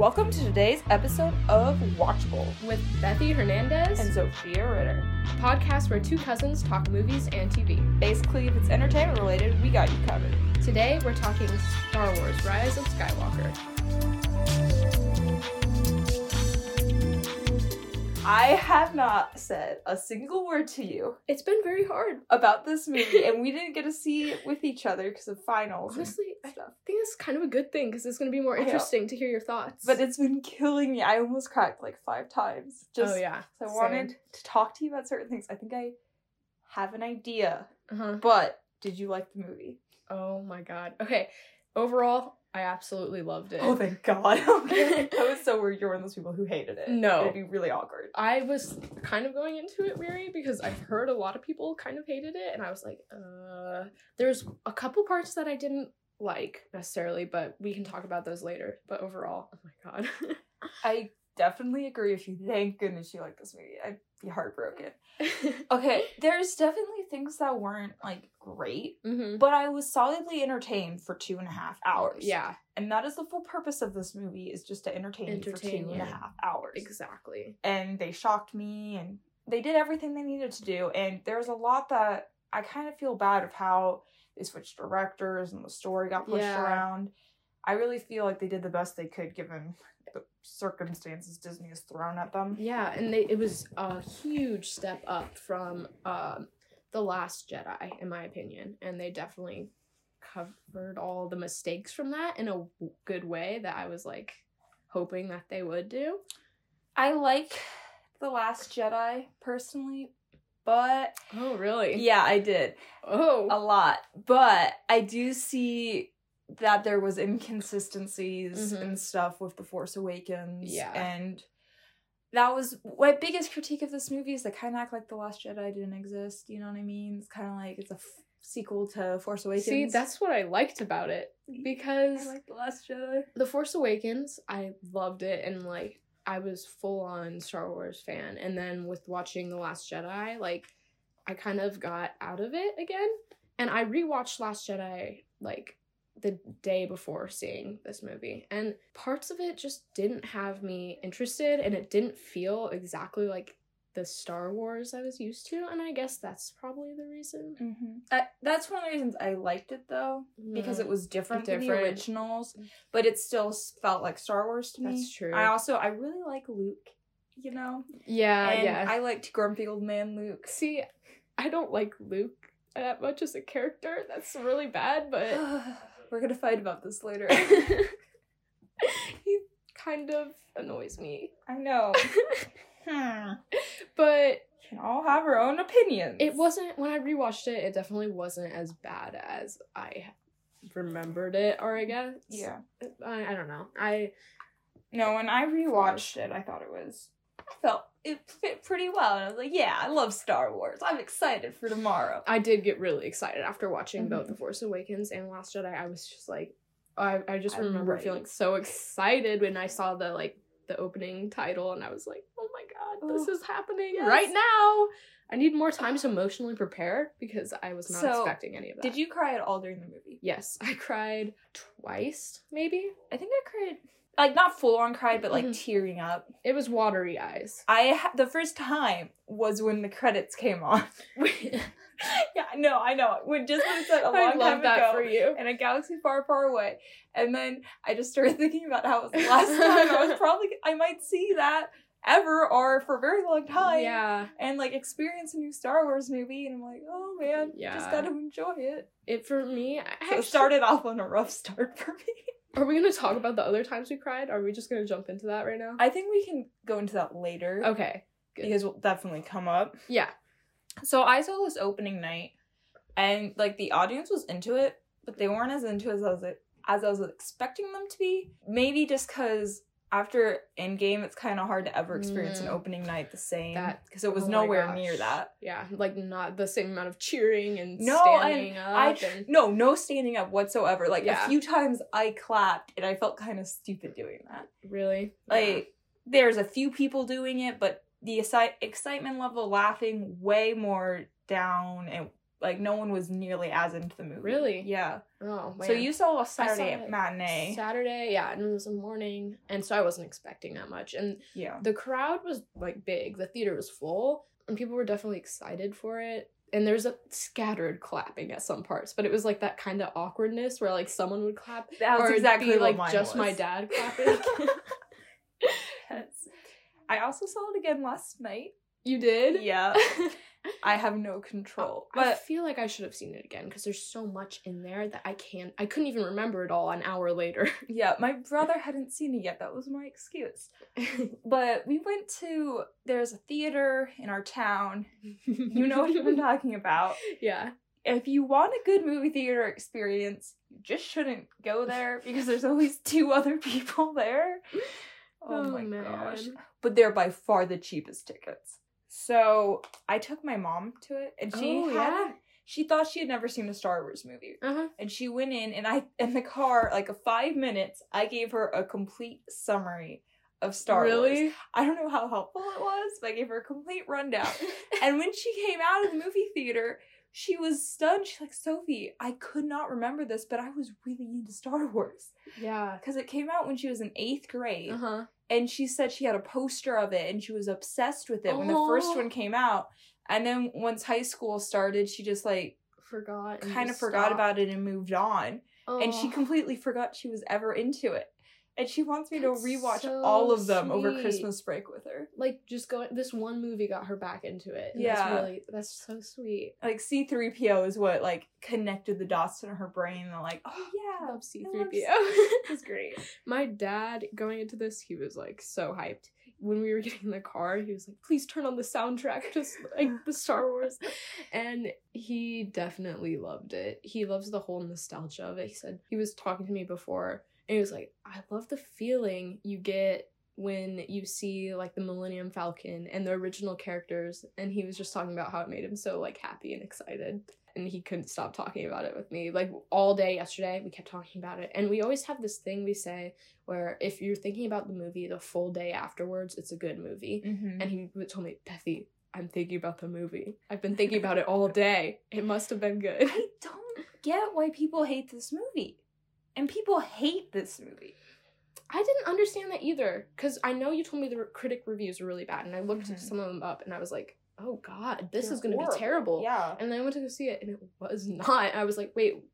Welcome to today's episode of Watchable with Bethy Hernandez and Sophia Ritter. a podcast where two cousins talk movies and TV. Basically, if it's entertainment related, we got you covered. Today we're talking Star Wars Rise of Skywalker. I have not said a single word to you It's been very hard. about this movie, and we didn't get to see it with each other because of finals and Honestly, I stuff. think it's kind of a good thing because it's going to be more I know. interesting to hear your thoughts. But it's been killing me. I almost cracked like five times. Just oh yeah, 'cause I wanted to talk to you about certain things. I think I have an idea. Uh-huh. But did you like the movie? Oh my god. Okay, overall, I absolutely loved it. Oh, thank God. Okay. I was so worried you were one of those people who hated it. No. It'd be really awkward. I was kind of going into it weary because I've heard a lot of people kind of hated it, and I was like, uh, there's a couple parts that I didn't like necessarily, but we can talk about those later. But overall, oh my god. I definitely agree with you. Thank goodness you like this movie. I'd be heartbroken. Okay, there's definitely things that weren't like great, hmm but I was solidly entertained for two and a half hours. Yeah, And that is the full purpose of this movie is just to entertain, you for Entertain two and a half hours. exactly. and they shocked me and they did everything they needed to do and there's a lot that i kind of feel bad of how they switched directors and the story got pushed Yeah. around i really feel like they did the best they could given circumstances disney has thrown at them Yeah, and they, it was a huge step up from um, the Last Jedi, in my opinion, and they definitely covered all the mistakes from that in a good way that I was like hoping that they would do. i like the last jedi personally but Oh, really? yeah i did Oh, a lot but i do see that there was inconsistencies Mhm. and stuff with the force awakens Yeah. and that was my biggest critique of this movie is they kind of act like the last jedi didn't exist you know what i mean it's kind of like it's a f- sequel to force awakens see, that's what I liked about it because i the last jedi The Force Awakens, I loved it and like I was full on Star Wars fan. And then with watching The Last Jedi, like I kind of got out of it again. And I rewatched Last Jedi like the day before seeing this movie. And parts of it just didn't have me interested and it didn't feel exactly like the Star Wars I was used to. And I guess that's probably the reason. mm-hmm. I, that's one of the reasons i liked it though because it was different, than the originals but it still felt like star wars to me That's true. i also i really like luke you know yeah, and yeah. I liked grumpy old man Luke. See, I don't like Luke that much as a character. That's really bad, but We're gonna fight about this later. he kind of annoys me. I know. hmm. But you Can all have our own opinions. it wasn't when I rewatched it. It definitely wasn't as bad as I remembered it, or I guess. Yeah. I, I don't know. I No, when I rewatched it, I thought it was. I felt it fit pretty well, and I was like, "Yeah, I love Star Wars. I'm excited for tomorrow." I did get really excited after watching both Mhm. The Force Awakens and Last Jedi. I was just like, I, I just I'm remember ready. feeling so excited when I saw the like the opening title, and I was like, oh my god, this Oh, is happening yes. right now. I need more time to emotionally prepare because I was not So, expecting any of that. Did you cry at all during the movie? Yes, I cried twice, maybe. I think I cried, like not full on cried, but like Mhm. tearing up. It was watery eyes. I ha- the first time was when the credits came on. yeah, no, I know. When just when said a long I time ago, for you. in a galaxy far, far away. And then I just started thinking about how it was the last time I was probably I might see that ever or for a very long time. Yeah, And like experience a new Star Wars movie, and I'm like, oh man, just gotta enjoy it. it for me. I So it actually- started off on a rough start for me. Are we gonna talk about the other times we cried? Are we just gonna jump into that right now? I think we can go into that later okay. good. because we'll definitely come up. Yeah. So I saw this opening night, and like the audience was into it, but they weren't as into it as I was as I was expecting them to be. Maybe just because after Endgame, it's kind of hard to ever experience an Mm. opening night the same because it was Oh nowhere near that. Yeah, like not the same amount of cheering and No, standing and up. I and no no standing up whatsoever. Like Yeah. a few times I clapped and I felt kind of stupid doing that. really, Like there's a few people doing it, but the excitement level, laughing way more down and like no one was nearly as into the movie. Really? Yeah. Oh man. So you saw a saw Saturday it matinee. Saturday, yeah, and it was a morning, and so I wasn't expecting that much. And yeah. the crowd was like big. The theater was full, and people were definitely excited for it. And there's a scattered clapping at some parts, but it was like that kind of awkwardness where like someone would clap, or it'd exactly be like just my dad clapping. Yes. I also saw it again last night. you did? Yeah. I have no control. I But feel like I should have seen it again because there's so much in there that I can't. I couldn't even remember it all an hour later. yeah, my brother hadn't seen it yet. That was my excuse. But we went to there's a theater in our town. You know what I'm talking about. Yeah. If you want a good movie theater experience, you just shouldn't go there because there's always two other people there. Oh, my oh, gosh. But they're by far the cheapest tickets. So I took my mom to it and she Oh, hadn't yeah? she thought she had never seen a Star Wars movie. Uh huh. And she went in and I in the car, like a five minutes, I gave her a complete summary of Star Wars. I don't know how helpful it was, but I gave her a complete rundown. and when she came out of the movie theater, she was stunned. She's like, Sophie, I could not remember this, but I was really into Star Wars. yeah. Because it came out when she was in eighth grade. Uh huh. And she said she had a poster of it and she was obsessed with it when the first one oh. came out. And then once high school started, she just like Forgot. kind of forgot stopped. about it and moved on. And she Oh. completely forgot she was ever into it. And she wants me That's to rewatch so all of them over. Christmas break with her. like just going. This one movie got her back into it. Yeah. That's really. That's so sweet. Like C3PO is what like connected the dots in her brain and like, oh yeah. I love C three PO. It was great. My dad going into this, he was like so hyped. When we were getting in the car, he was like, "Please turn on the soundtrack, just like the Star Wars," and he definitely loved it. He loves the whole nostalgia of it. He said he was talking to me before, and he was like, "I love the feeling you get." When you see like the Millennium Falcon and the original characters, and he was just talking about how it made him so like happy and excited and he couldn't stop talking about it with me. Like all day yesterday, we kept talking about it. And we always have this thing we say where if you're thinking about the movie the full day afterwards, it's a good movie. Mm-hmm. And he told me, Bethy, I'm thinking about the movie. I've been thinking about it all day. It must have been good. I don't get why people hate this movie. And people hate this movie. I didn't understand that either because I know you told me the re- critic reviews were really bad, and I looked Mhm. some of them up, and I was like, "Oh God, this They're is going to be terrible." Yeah. And then I went to go see it, and it was not. I was like, wait,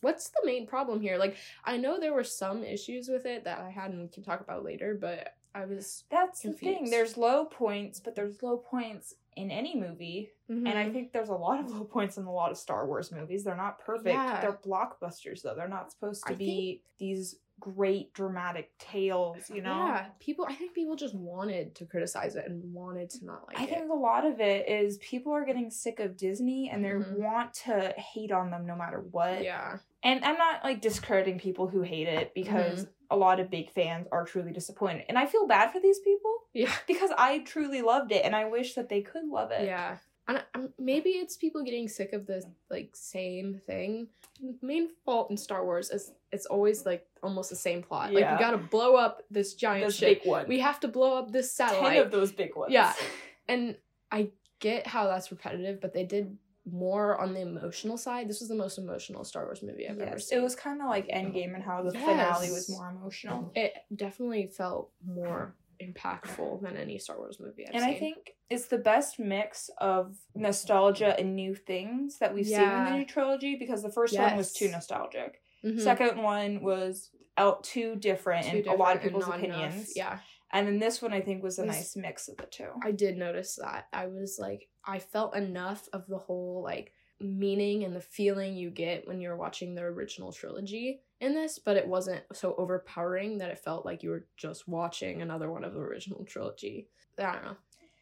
what's the main problem here? Like, I know there were some issues with it that I had, and we can talk about later, but I was. That's the thing. There's low points, but there's low points in any movie. And I Mhm. think there's a lot of low points in a lot of Star Wars movies. They're not perfect. Yeah. They're blockbusters, though. They're not supposed to I be these great dramatic tales, you know? Yeah, people. I think people just wanted to criticize it and wanted to not like I it. I think a lot of it is people are getting sick of Disney and they Mhm. want to hate on them no matter what. Yeah, And I'm not like discrediting people who hate it because Mm-hmm. A lot of big fans are truly disappointed. And I feel bad for these people yeah, because I truly loved it and I wish that they could love it. yeah. And um, maybe it's people getting sick of the like same thing. The main fault in Star Wars is it's always like almost the same plot. Yeah. Like we gotta blow up this giant This ship. big one. We have to blow up this satellite. Ten of those big ones. Yeah. and I get how that's repetitive, but they did more on the emotional side. This was the most emotional Star Wars movie I've ever seen. it was kind of like Endgame and how the finale was more emotional. It definitely felt more impactful than any Star Wars movie I've and seen. I think it's the best mix of nostalgia and new things that we've seen in the new trilogy because the first one was too nostalgic. Mhm. Second one was out too different Too in a lot of people's not enough. opinions. Yeah, And then this one I think was a Was- nice mix of the two. I did notice that. I was like, I felt enough of the whole like meaning and the feeling you get when you're watching the original trilogy in this, but it wasn't so overpowering that it felt like you were just watching another one of the original trilogy. I don't know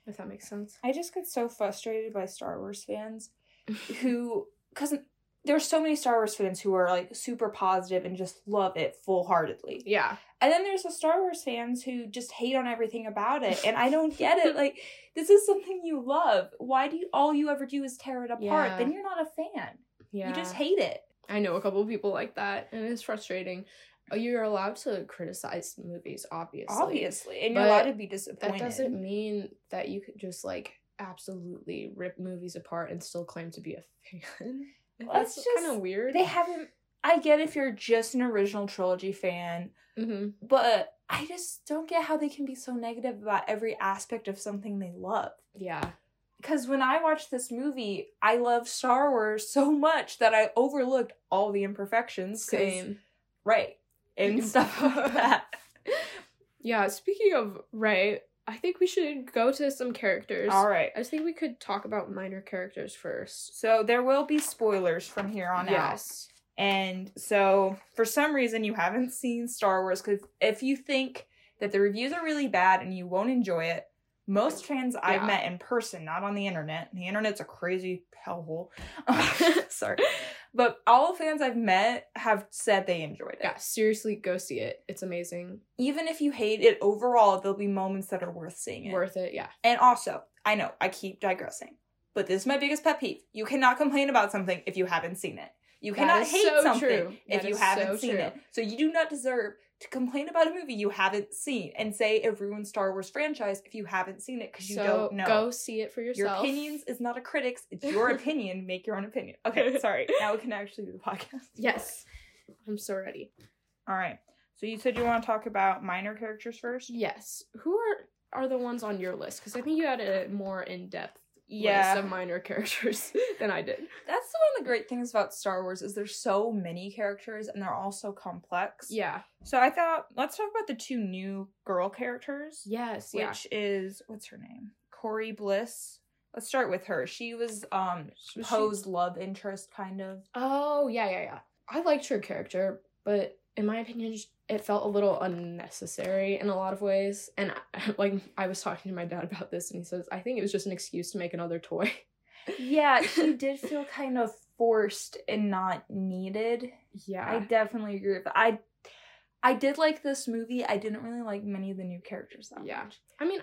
if that makes sense. I just get so frustrated by Star Wars fans who because there's so many Star Wars fans who are like super positive and just love it full heartedly. Yeah. And then there's the Star Wars fans who just hate on everything about it. And I don't get it. Like, this is something you love. Why do you all you ever do is tear it apart? Yeah. Then you're not a fan. Yeah. You just hate it. I know a couple of people like that, and it's frustrating. Uh, You're allowed to criticize movies, obviously. Obviously. And you're allowed to be disappointed. That doesn't mean that you could just like absolutely rip movies apart and still claim to be a fan. That's That's just- kind of weird. They haven't. I get if you're just an original trilogy fan, hmm but I just don't get how they can be so negative about every aspect of something they love. Yeah. Because when I watched this movie, I love Star Wars so much that I overlooked all the imperfections. Same. Right. And stuff like that. Yeah. Speaking of right, I think we should go to some characters. All right. I think we could talk about minor characters first. So there will be spoilers from here on out. And so, for some reason, you haven't seen Star Wars because if you think that the reviews are really bad and you won't enjoy it, most fans I've met in person, not on the internet. The internet's a crazy hellhole. Sorry. But all fans I've met have said they enjoyed it. Yeah. Seriously, go see it. It's amazing. Even if you hate it overall, there'll be moments that are worth seeing it. Worth it. Yeah. And also, I know I keep digressing, but this is my biggest pet peeve. You cannot complain about something if you haven't seen it. You cannot hate so something true. if That you haven't so seen true. it. So you do not deserve to complain about a movie you haven't seen and say it ruined Star Wars franchise if you haven't seen it because you so don't know. go see it for yourself. your opinions is not a critic's. It's your opinion. Make your own opinion. Okay, sorry. Now we can actually do the podcast. Yes. I'm so ready. All right. So you said you want to talk about minor characters first. Yes. Who are are the ones on your list? Because I think you had a more in depth Yeah. list of minor characters than I did. That's one of the great things about Star Wars is there's so many characters and they're all so complex. Yeah. So I thought let's talk about the two new girl characters, Yes. Yeah. which is what's her name? Zorii Bliss. Let's start with her. She was um Was she- Poe's love interest kind of. Oh yeah, yeah, yeah. I liked her character, but in my opinion, it felt a little unnecessary in a lot of ways. And I, like I was talking to my dad about this, and he says I think it was just an excuse to make another toy. Yeah, she did feel kind of forced and not needed. Yeah. I definitely agree with that. I I did like this movie. I didn't really like many of the new characters that Yeah. much. I mean,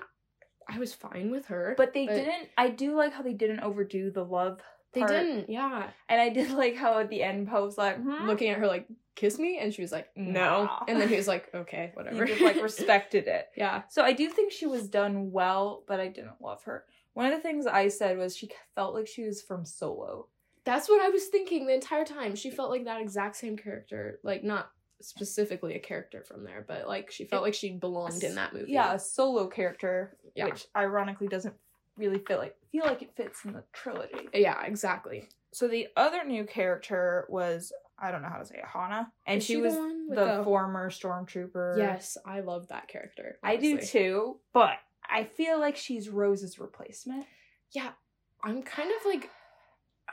I was fine with her, But they But- didn't I do like how they didn't overdo the love they part. didn't. Yeah. And I did like how at the end Poe was like, hmm? Looking at her like, kiss me, and she was like, no. No. And then he was like, okay, he whatever. just like respected it. yeah. So I do think she was done well, but I didn't love her. One of the things I said was she felt like she was from Solo. That's what I was thinking the entire time. She felt like that exact same character. Like, not specifically a character from there, but like she felt It- like she belonged in that movie. Yeah, a Solo character, Yeah. which ironically doesn't really feel like feel like it fits in the trilogy. Yeah, exactly. So the other new character was I don't know how to say it, Hana, and she, the was with the, former stormtrooper. Yes, I love that character. I do too, but I feel like she's Rose's replacement. Yeah, I'm kind of like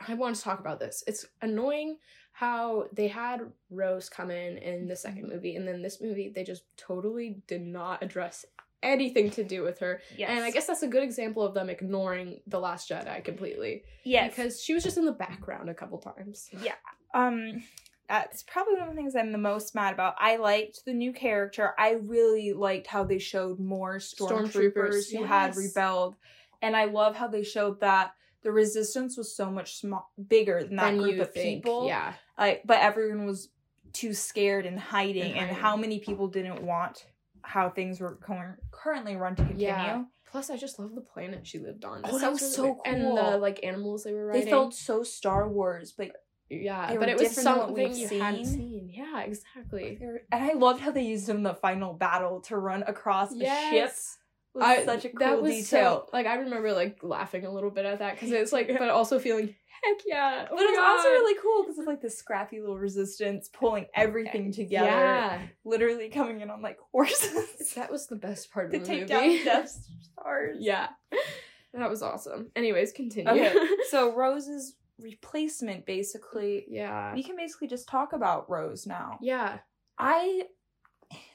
I want to talk about this. It's annoying how they had Rose come in in the second mm-hmm. movie, and then this movie they just totally did not address anything to do with her. Yes, And I guess that's a good example of them ignoring the Last Jedi completely yes, because she was just in the background a couple times. Yeah. Um that's probably one of the things I'm the most mad about. I liked the new character. I really liked how they showed more stormtroopers, Stormtroopers, who had rebelled, and I love how they showed that the resistance was so much sm- bigger than that Than group you of think. people. Yeah. like, but everyone was too scared and hiding, And and, hiding. how many people didn't want how things were cur- currently run to continue. Yeah. Plus, I just love the planet she lived on. Oh, that was so And cool. the like animals they were riding. They felt so Star Wars, but yeah, but it was different than what something you hadn't seen. seen. Yeah, exactly. were- and I loved how they used them in the final battle to run across a ship. Yes. Was I, such a cool that was detail. So, like I remember like laughing a little bit at that because it's like, but also feeling heck yeah. Oh But it's also really cool because it's like the scrappy little resistance pulling everything together, Yeah, literally coming in on like horses that was the best part to of the take movie. down Death Stars. yeah, that was awesome. Anyways, continue. Okay, so Rose's replacement, basically, yeah, we can basically just talk about Rose now. yeah, I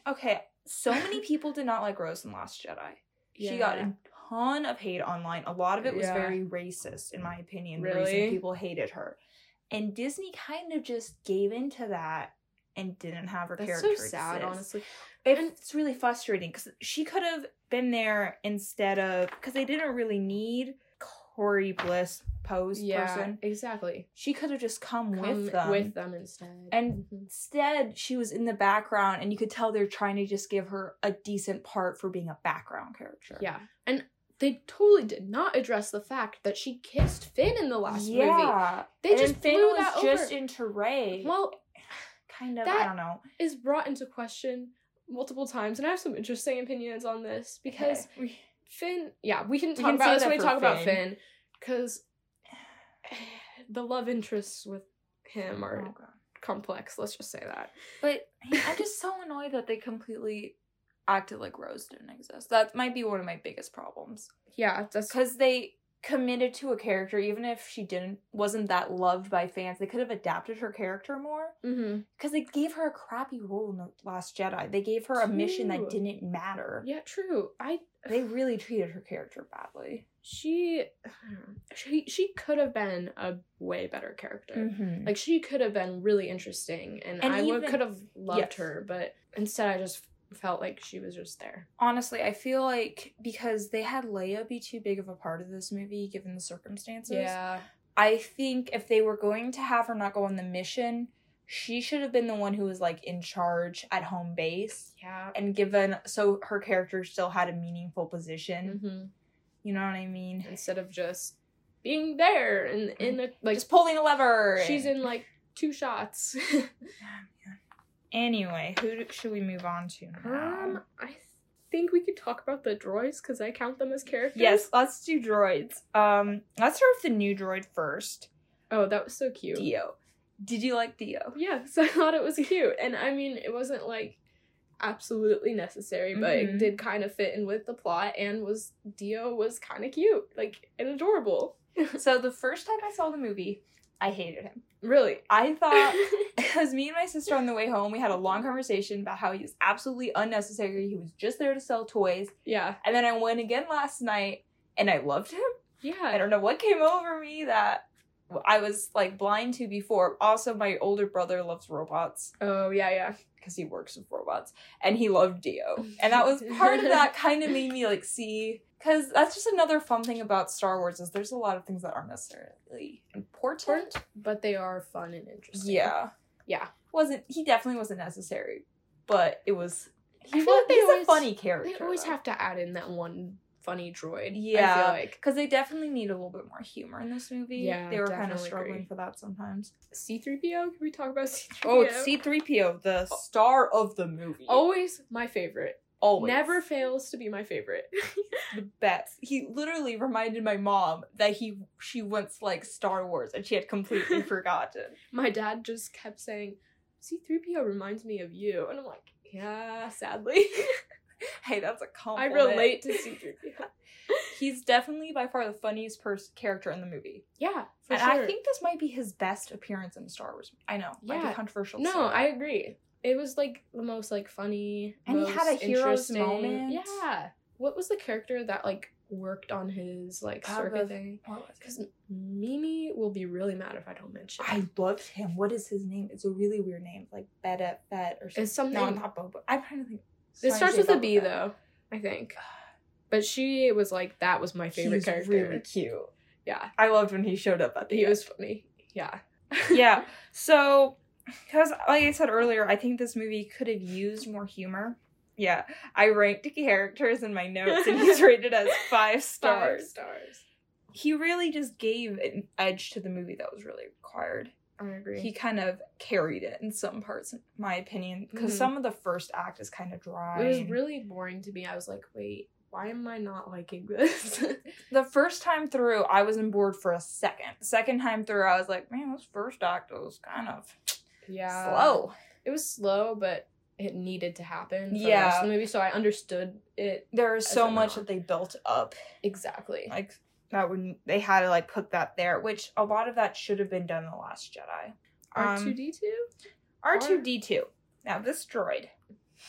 okay. So many people did not like Rose in Last Jedi. She got Yeah. Ton of hate online. A lot of it was Yeah. very racist, in my opinion. The Really? reason people hated her, and Disney kind of just gave into that and didn't have her That's character. so sad, exist. honestly. It's really frustrating because she could have been there instead of because they didn't really need Zorii Bliss Poe's Yeah, person. exactly. She could have just come, Come with them. with them instead. And Mhm. Instead, she was in the background, and you could tell they're trying to just give her a decent part for being a background character. yeah, and they totally did not address the fact that she kissed Finn in the last movie. yeah. They and just Finn blew was that just over. into Rey. Well, kind of. I don't know. is brought into question multiple times, and I have some interesting opinions on this because Okay. Finn. Yeah, we can talk can about this when we talk about Finn. Finn, because the love interests with him oh, are oh, complex. Let's just say that. But I'm just so annoyed that they completely acted like Rose didn't exist. That might be one of my biggest problems. Yeah, that's because they committed to a character even if she didn't wasn't that loved by fans they could have adapted her character more mm-hmm. because they gave her a crappy role in the last jedi they gave her a mission that didn't matter yeah, true. I they really treated her character badly she she she could have been a way better character. mm-hmm. Like she could have been really interesting, and, And I would could have loved Yes. her, but instead I just felt like she was just there. honestly i feel like because they had leia be too big of a part of this movie given the circumstances Yeah. i think if they were going to have her not go on the mission she should have been the one who was like in charge at home base yeah. and given so her character still had a meaningful position hmm you know what i mean Instead of just being there and in the like just pulling a lever she's in like two shots. anyway who do- should we move on to now? um, I think we could talk about the droids because I count them as characters. yes let's do droids um let's start with the new droid first Oh, that was so cute. D-O did you like D-O Yes, I thought it was cute. And I mean, it wasn't like absolutely necessary, but Mhm. it did kind of fit in with the plot and was D-O was kind of cute, like and adorable. so the first time i saw the movie i hated him really. i thought because me and my sister on the way home we had a long conversation about how he was absolutely unnecessary he was just there to sell toys yeah. and then i went again last night and i loved him Yeah. I don't know what came over me that I was like blind to before. Also, my older brother loves robots Oh, yeah, yeah. because he works with robots, and he loved D-O, and that was part of that. Kind of made me like see because that's just another fun thing about Star Wars is there's a lot of things that aren't necessarily important. But they are fun and interesting. Yeah, Yeah. wasn't he definitely wasn't necessary, but it was. He I feel was, like they he's always- a funny character. They always though. have to add in that one funny droid. I Yeah. feel like. Because they definitely need a little bit more humor in this movie. Yeah, they were kind of struggling agree. for that sometimes. C3PO? Can we talk about C3PO? Oh, it's C3PO, the oh. star of the movie. Always my favorite. always. Never fails to be my favorite. the best. He literally reminded my mom that he she once liked Star Wars and she had completely forgotten. my dad just kept saying, C3PO reminds me of you. And I'm like, yeah, sadly. Hey, that's a compliment. I relate to C3PO. He's definitely by far the funniest pers- character in the movie. Yeah, for and sure. I think this might be his best appearance in Star Wars. I know, might Yeah. be controversial. no, I agree. It was like the most like funny, And he had a hero's moment. Yeah. What was the character that like worked on his like Ah, circuit thing? What was it? Because Mimi will be really mad if I don't mention. I loved him. What is his name? It's a really weird name, like Beta Fett or something. It's something. No, not Boba. I'm trying to think. It starts with a B Fett. though, I think. But she was like that was my favorite He's character. really cute. Yeah, I loved when he showed up at the he end. was funny. Yeah. yeah. So, because like I said earlier, I think this movie could have used more humor. Yeah, I ranked characters in my notes, and he's rated as five Five stars. stars. He really just gave an edge to the movie that was really required. I agree. He kind of carried it in some parts, in my opinion, because Mhm. some of the first act is kind of dry. it was really boring to me. I was like, wait, why am I not liking this? the first time through, I was on board for a second. Second time through, I was like, man, this first act was kind of yeah. slow. It was slow, but it needed to happen. For The Yeah. rest of the movie, so I understood it There is so much that they built up. exactly. Like that would they had to like put that there, which a lot of that should have been done in the Last Jedi. R Um, two D two. R two D two. Now this droid,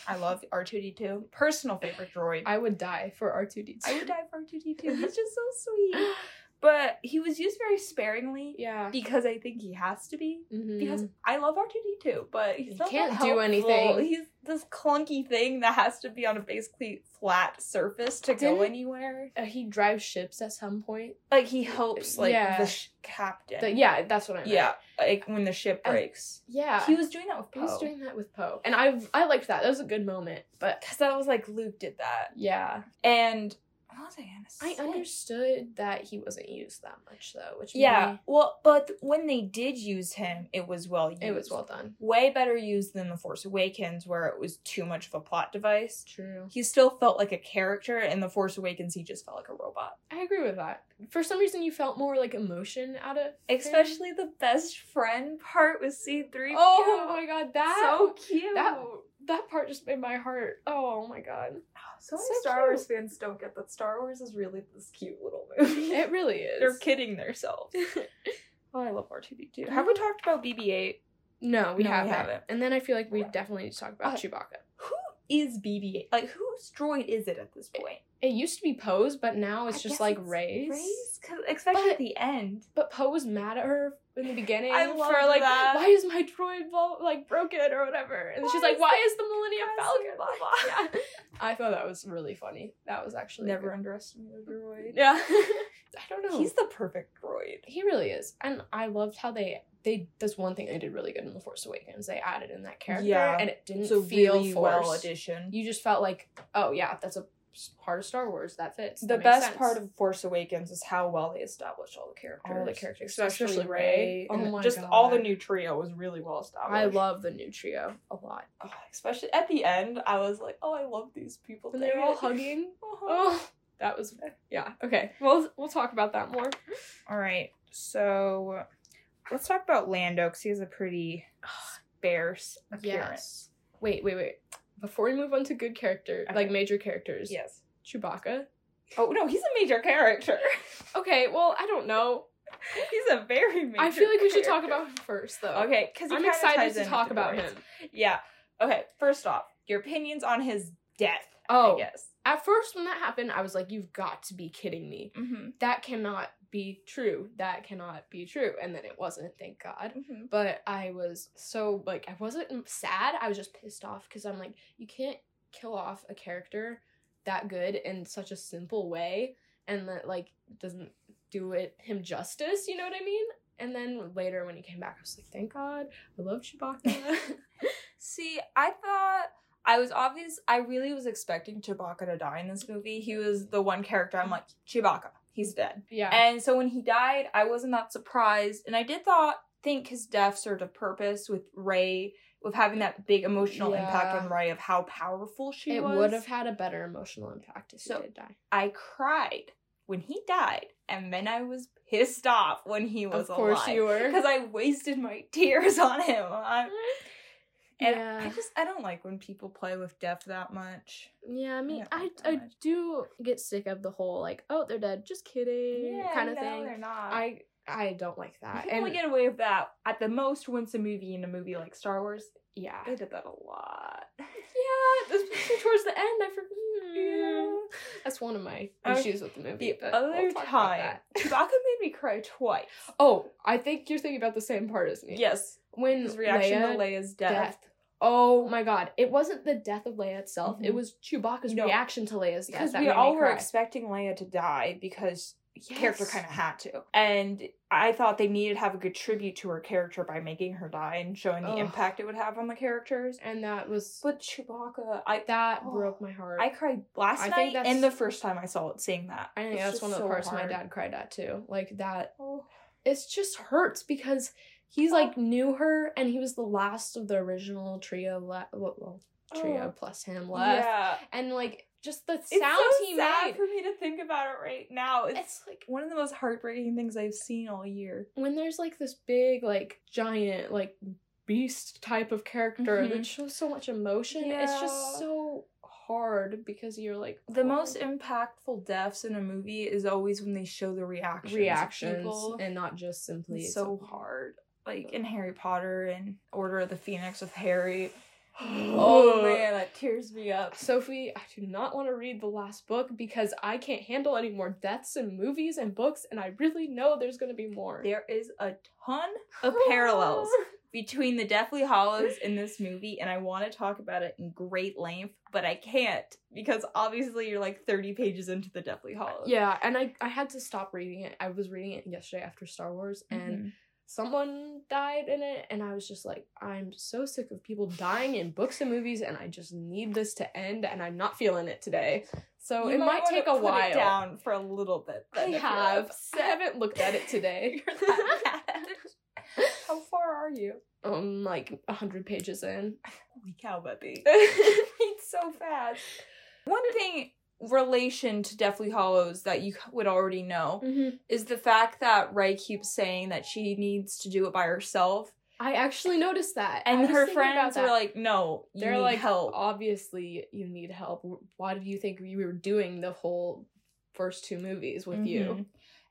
I love R two D two. Personal favorite droid. I would die for R two D two. I would die for R two D two. He's just so sweet. But he was used very sparingly Yeah. because I think he has to be. Mhm. Because I love R two D two, but he's He can't that do anything. He's this clunky thing that has to be on a basically flat surface to go Didn't- anywhere. Uh, he drives ships at some point. Like he helps like Yeah. the sh- captain. The- yeah, that's what I meant. yeah, like when the ship And- breaks. Yeah. he was doing that with He was Poe. doing that with Poe, and I I liked that. That was a good moment. But because that was like Luke did that, yeah, and What was I gonna I understood that he wasn't used that much though, which Yeah, me- well, but when they did use him, it was well used. it was well done. way better used than the Force Awakens, where it was too much of a plot device. True. He still felt like a character. In the Force Awakens, he just felt like a robot. I agree with that. For some reason, you felt more like emotion out of him. Especially the best friend part with C three. Oh my god, that so cute. that that part just made my heart. Oh my god, so many so Star. Wars fans don't get that Star Wars is really this cute little movie. it really is. They're kidding themselves. oh, I love R two D two. Have we talked about BB eight? no, we, No, we haven't. haven't. And then I feel like we definitely need to talk about Uh, Chewbacca. Is BB eight? Like whose droid is it at this point? It used to be Poe's, but now it's I just like it's Rey's. Rey's, 'Cause- especially But- at the end. But Poe was mad at her in the beginning I for like, that. why is my droid like broken or whatever? And she's like, why is the Millennium Falcon? blah, blah? yeah. I thought that was really funny. That was actually Never underestimated a droid. Yeah. I don't know. He's the perfect droid. he really is, and I loved how they they. That's one thing they did really good in the Force Awakens. They added in that character, Yeah. and it didn't a feel really well forced. addition. You just felt like, oh yeah, that's a part of Star Wars. That fits. the That makes best sense. part of Force Awakens is how well they established all the characters. All the characters, especially, especially Rey. And Oh my just all the new trio was really well established. I love the new trio a lot. Oh, especially at the end. I was like, oh, I love these people. When they were all hugging. Uh-huh. Oh, that was yeah. Okay, we'll we'll talk about that more. All right, so let's talk about Lando because he has a pretty sparse appearance. Wait, wait, wait. Before we move on to good character, Okay. like major characters, Yes. Chewbacca. Oh no, he's a major character. Okay, well, I don't know. he's a very major. I feel like we should talk about him first, though. Okay, because I'm excited to talk about him. Yeah. Okay. First off, your opinions on his death. Oh, I guess. At first when that happened, I was like, "You've got to be kidding me! Mm-hmm. That cannot be true. That cannot be true." And then it wasn't. Thank God. Mm-hmm. But I was so like I wasn't sad. I was just pissed off because I'm like, you can't kill off a character that good in such a simple way, and that like doesn't do it him justice. You know what I mean? And then later when he came back, I was like, thank God, I love Chewbacca. See, I thought I was obvious. I really was expecting Chewbacca to die in this movie. He was the one character I'm like Chewbacca. He's dead. yeah. And so when he died, I wasn't that surprised, and I did thought think his death served a purpose with Rey, with having that big emotional impact on Rey of how powerful she it was. It would have had a better emotional impact if So- he did die. I cried when he died, and then I was pissed off when he was Of course alive you were. because I wasted my tears on him. I'm, and yeah. I just I don't like when people play with death that much. Yeah, I mean, don't I I do get sick of the whole like, oh, they're dead, just kidding, kind of no, thing. They're not. I I don't like you that. can only get away with that at the most once a movie in a movie like Star Wars. yeah, They did that a lot. yeah, especially towards the end. I forgot. Hmm. Yeah. That's one of my issues Okay. with the movie. The but other we'll time. Chewbacca made me cry twice. Oh, I think you're thinking about the same part as me. Yes, when his reaction Leia to Leia's death. death. Oh my god! It wasn't the death of Leia itself. It Mhm. was Chewbacca's No. reaction to Leia's death. because we all were expecting Leia to die because the character kind of had to, and I thought they needed to have a good tribute to her character by making her die and showing the Ugh. impact it would have on the characters. and that was But Chewbacca, I that Oh. broke my heart. I cried last I night think and the first time I saw it seeing that. I think that's one of the so parts my dad cried at too. Like that, Oh. it's just hurts because he's like knew her and he was the last of the original trio. Le- well, well, trio Oh. plus him left, Yeah. and like just the sound It's so he sad made. for me to think about it right now. It's, It's like one of the most heartbreaking things I've seen all year. when there's like this big like giant like beast type of character Mhm. that shows so much emotion. It's just so hard because you're like The oh, most impactful deaths in a movie is always when they show the reactions. reactions and not just simply It's so hard. Like in Harry Potter and Order of the Phoenix with Harry. Oh, man, that tears me up. Sophie, I do not want to read the last book because I can't handle any more deaths in movies and books, and I really know there's gonna be more. There is a ton of parallels between the Deathly Hallows in this movie, and I want to talk about it in great length, but I can't because obviously you're like 30 pages into the Deathly Hallows. Yeah, and I I had to stop reading it. I was reading it yesterday after Star Wars, and Mhm. Someone died in it and I was just like I'm so sick of people dying in books and movies and I just need this to end and I'm not feeling it today. So You it might wanna take a while. It down for a little bit. I then if you're have. I haven't looked at it today. You're that mad. How far are you? um like a hundred pages in. Holy cow, Bubby. It's so fast. One thing relation to Deathly Hallows that you would already know Mhm. is the fact that Rey keeps saying that she needs to do it by herself, I actually noticed that. And her friends were like, "No, you they're like help." obviously you need help why do you think we were doing the whole first two movies with you Mhm.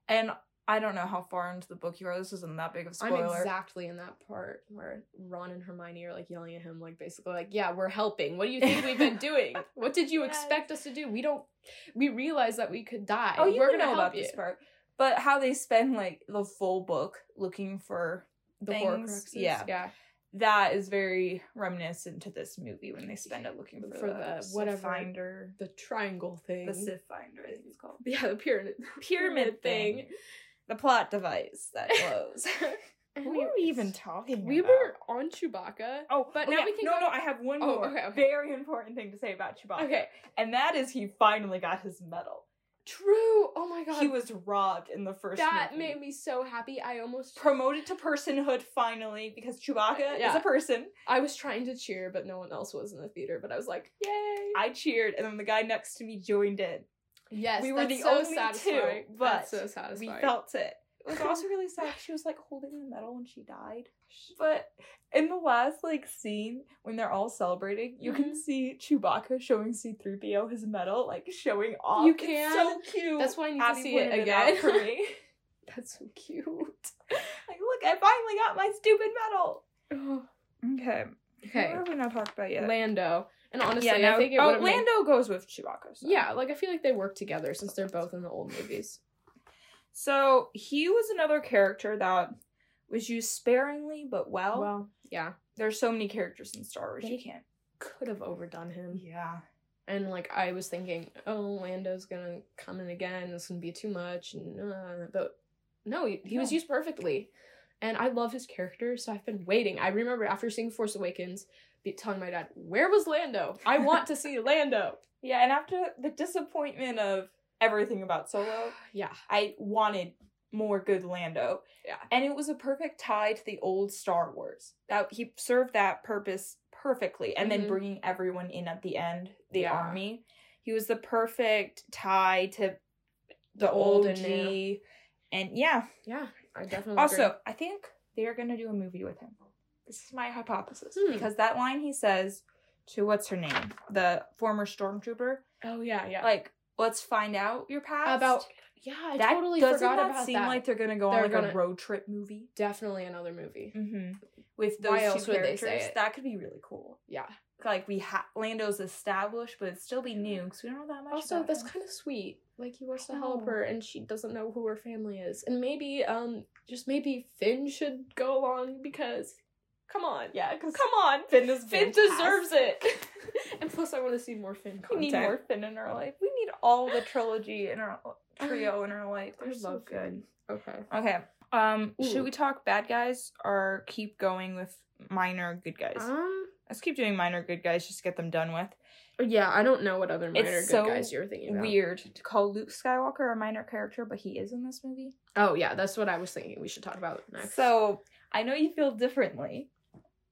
And I don't know how far into the book you are. This isn't that big of a i'm spoiler. exactly in that part where ron and hermione are like yelling at him like basically like yeah we're helping what do you think we've been doing what did you Yes. expect us to do we don't we realize that we could die oh, you we're gonna know help about you this part, but how they spend like the full book looking for the things, horcruxes yeah. yeah that is very reminiscent to this movie when they spend it looking for, For the, the whatever finder, the triangle thing the Sith finder, I think it's called. yeah the pyramid pyramid thing. The plot device that glows. Who we- are we even talking we about? were on chewbacca Oh, But oh, now yeah. we can No, go- no, I have one Oh, more okay, okay. very important thing to say about Chewbacca. okay And that is he finally got his medal. True. Oh my god. He was robbed in the first that movie. made me so happy. I almost promoted to personhood finally because Chewbacca is Yeah. a person. I was trying to cheer, but no one else was in the theater. But I was like, "Yay!" I cheered and then the guy next to me joined in. Yes, we were the so only two, but so We felt it. It was also really sad. She was like holding the medal when she died. But in the last like scene when they're all celebrating, you can Mhm. see Chewbacca showing C-3PO his medal, like showing off. You It's can? so cute. That's why I need Abby to see it again. for me. that's so cute. like, look, I finally got my stupid medal. Okay. Okay, What have we not talked about yet? Lando. And honestly, yeah, no, I think it oh, made- goes with Chewbacca. so. Yeah, like I feel like they work together since they're both in the old movies. So he was another character that was used sparingly but well. Well, yeah, There's so many characters in Star Wars They- you can't. could have overdone him. Yeah. And like I was thinking, oh, Lando's gonna come in again. This is gonna be too much. And, uh, but no, he, he was used perfectly, and I love his character. So I've been waiting. I remember after seeing Force Awakens, be telling my dad, "Where was Lando? I want to see Lando." Yeah, and after the disappointment of everything about Solo, Yeah, I wanted more good Lando. Yeah. And it was a perfect tie to the old Star Wars. That he served that purpose perfectly. And Mhm. then bringing everyone in at the end, the Yeah. army. He was the perfect tie to the old old and new. And yeah. yeah, I definitely. Also, agree. I think they are gonna do a movie with him. This is my hypothesis. Hmm. Because that line he says to what's her name? The former stormtrooper. oh yeah, yeah. Like, let's find out your past. about yeah, I that totally doesn't forgot that about seem that. like they're gonna go They're on like gonna- a road trip movie definitely another movie. mm-hmm. with those Why two else would they characters? That could be really cool. Yeah. Like we ha- Lando's established, but it'd still be new because we don't know that much. Also, that's kind of sweet. Like he wants to help her, and she doesn't know who her family is. And maybe, um, just maybe Finn should go along because, come on, yeah. Because come on, Finn is Finn fantastic. deserves it. and plus, I want to see more Finn We need more Finn in our life. We need all the trilogy in our trio in our life. They're so good. Okay. Okay. Um, Ooh. should we talk bad guys or keep going with minor good guys? Um. Let's keep doing minor good guys just to get them done with. Yeah, I don't know what other minor It's good so guys you're thinking about. Weird to call Luke Skywalker a minor character, but he is in this movie. Oh yeah, that's what I was thinking. We should talk about next. So I know you feel differently,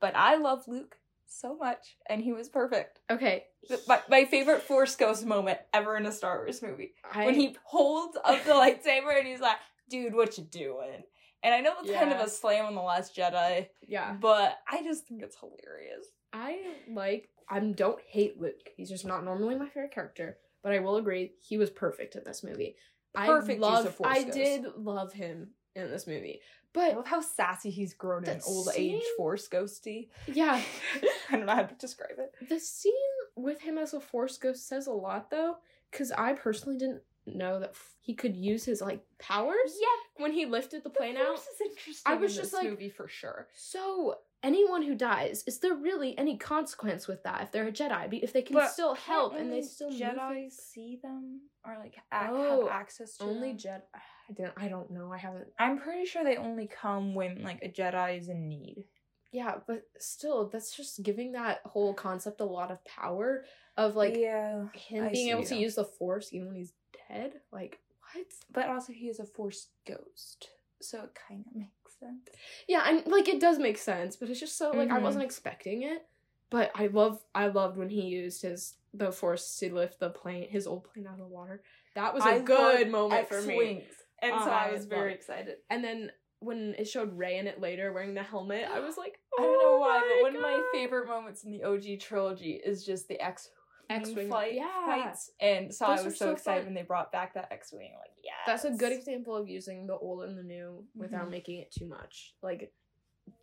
but I love Luke so much, and he was perfect. okay, My, my favorite Force Ghost moment ever in a Star Wars movie I, when he holds up the lightsaber and he's like, "Dude, what you doing?" And I know it's kind of a slam on the Last Jedi, yeah, but I just think it's hilarious. I like I don't hate Luke. He's just not normally my favorite character, but I will agree he was perfect in this movie. Perfect I love of Force I did love him in this movie. I But love how sassy he's grown in old age Force Ghosty. yeah, I don't know how to describe it. the scene with him as a force ghost says a lot though cuz I personally didn't know that f- he could use his like powers Yeah, when he lifted the the plane out. Force is interesting. I was in just this like- movie for sure. So anyone who dies, is there really any consequence with that if they're a Jedi? If they can But still help and they still Jedi see them or like ac- Oh, have access to only? Jedi. I don't. I don't know. I haven't. I'm pretty sure they only come when like a Jedi is in need. Yeah, but still, that's just giving that whole concept a lot of power of like yeah, him I being able to use the Force even when he's dead. Like what? but also he is a Force ghost, so it kind of makes sense. Yeah, and like it does make sense, but it's just so like I Mhm. wasn't expecting it. But I love I loved when he used his the force to lift the plane his old plane out of the water. That was a I good moment for me. And so I I was very excited. And then when it showed Rey in it later wearing the helmet, I was like, I don't know "Oh why, but one of my favorite moments in the OG trilogy is just the X X-wing flight yeah. fights, and so Those I was so, so excited fun. when they brought back that X-wing. Like, yeah, That's a good example of using the old and the new without Mhm. making it too much. Like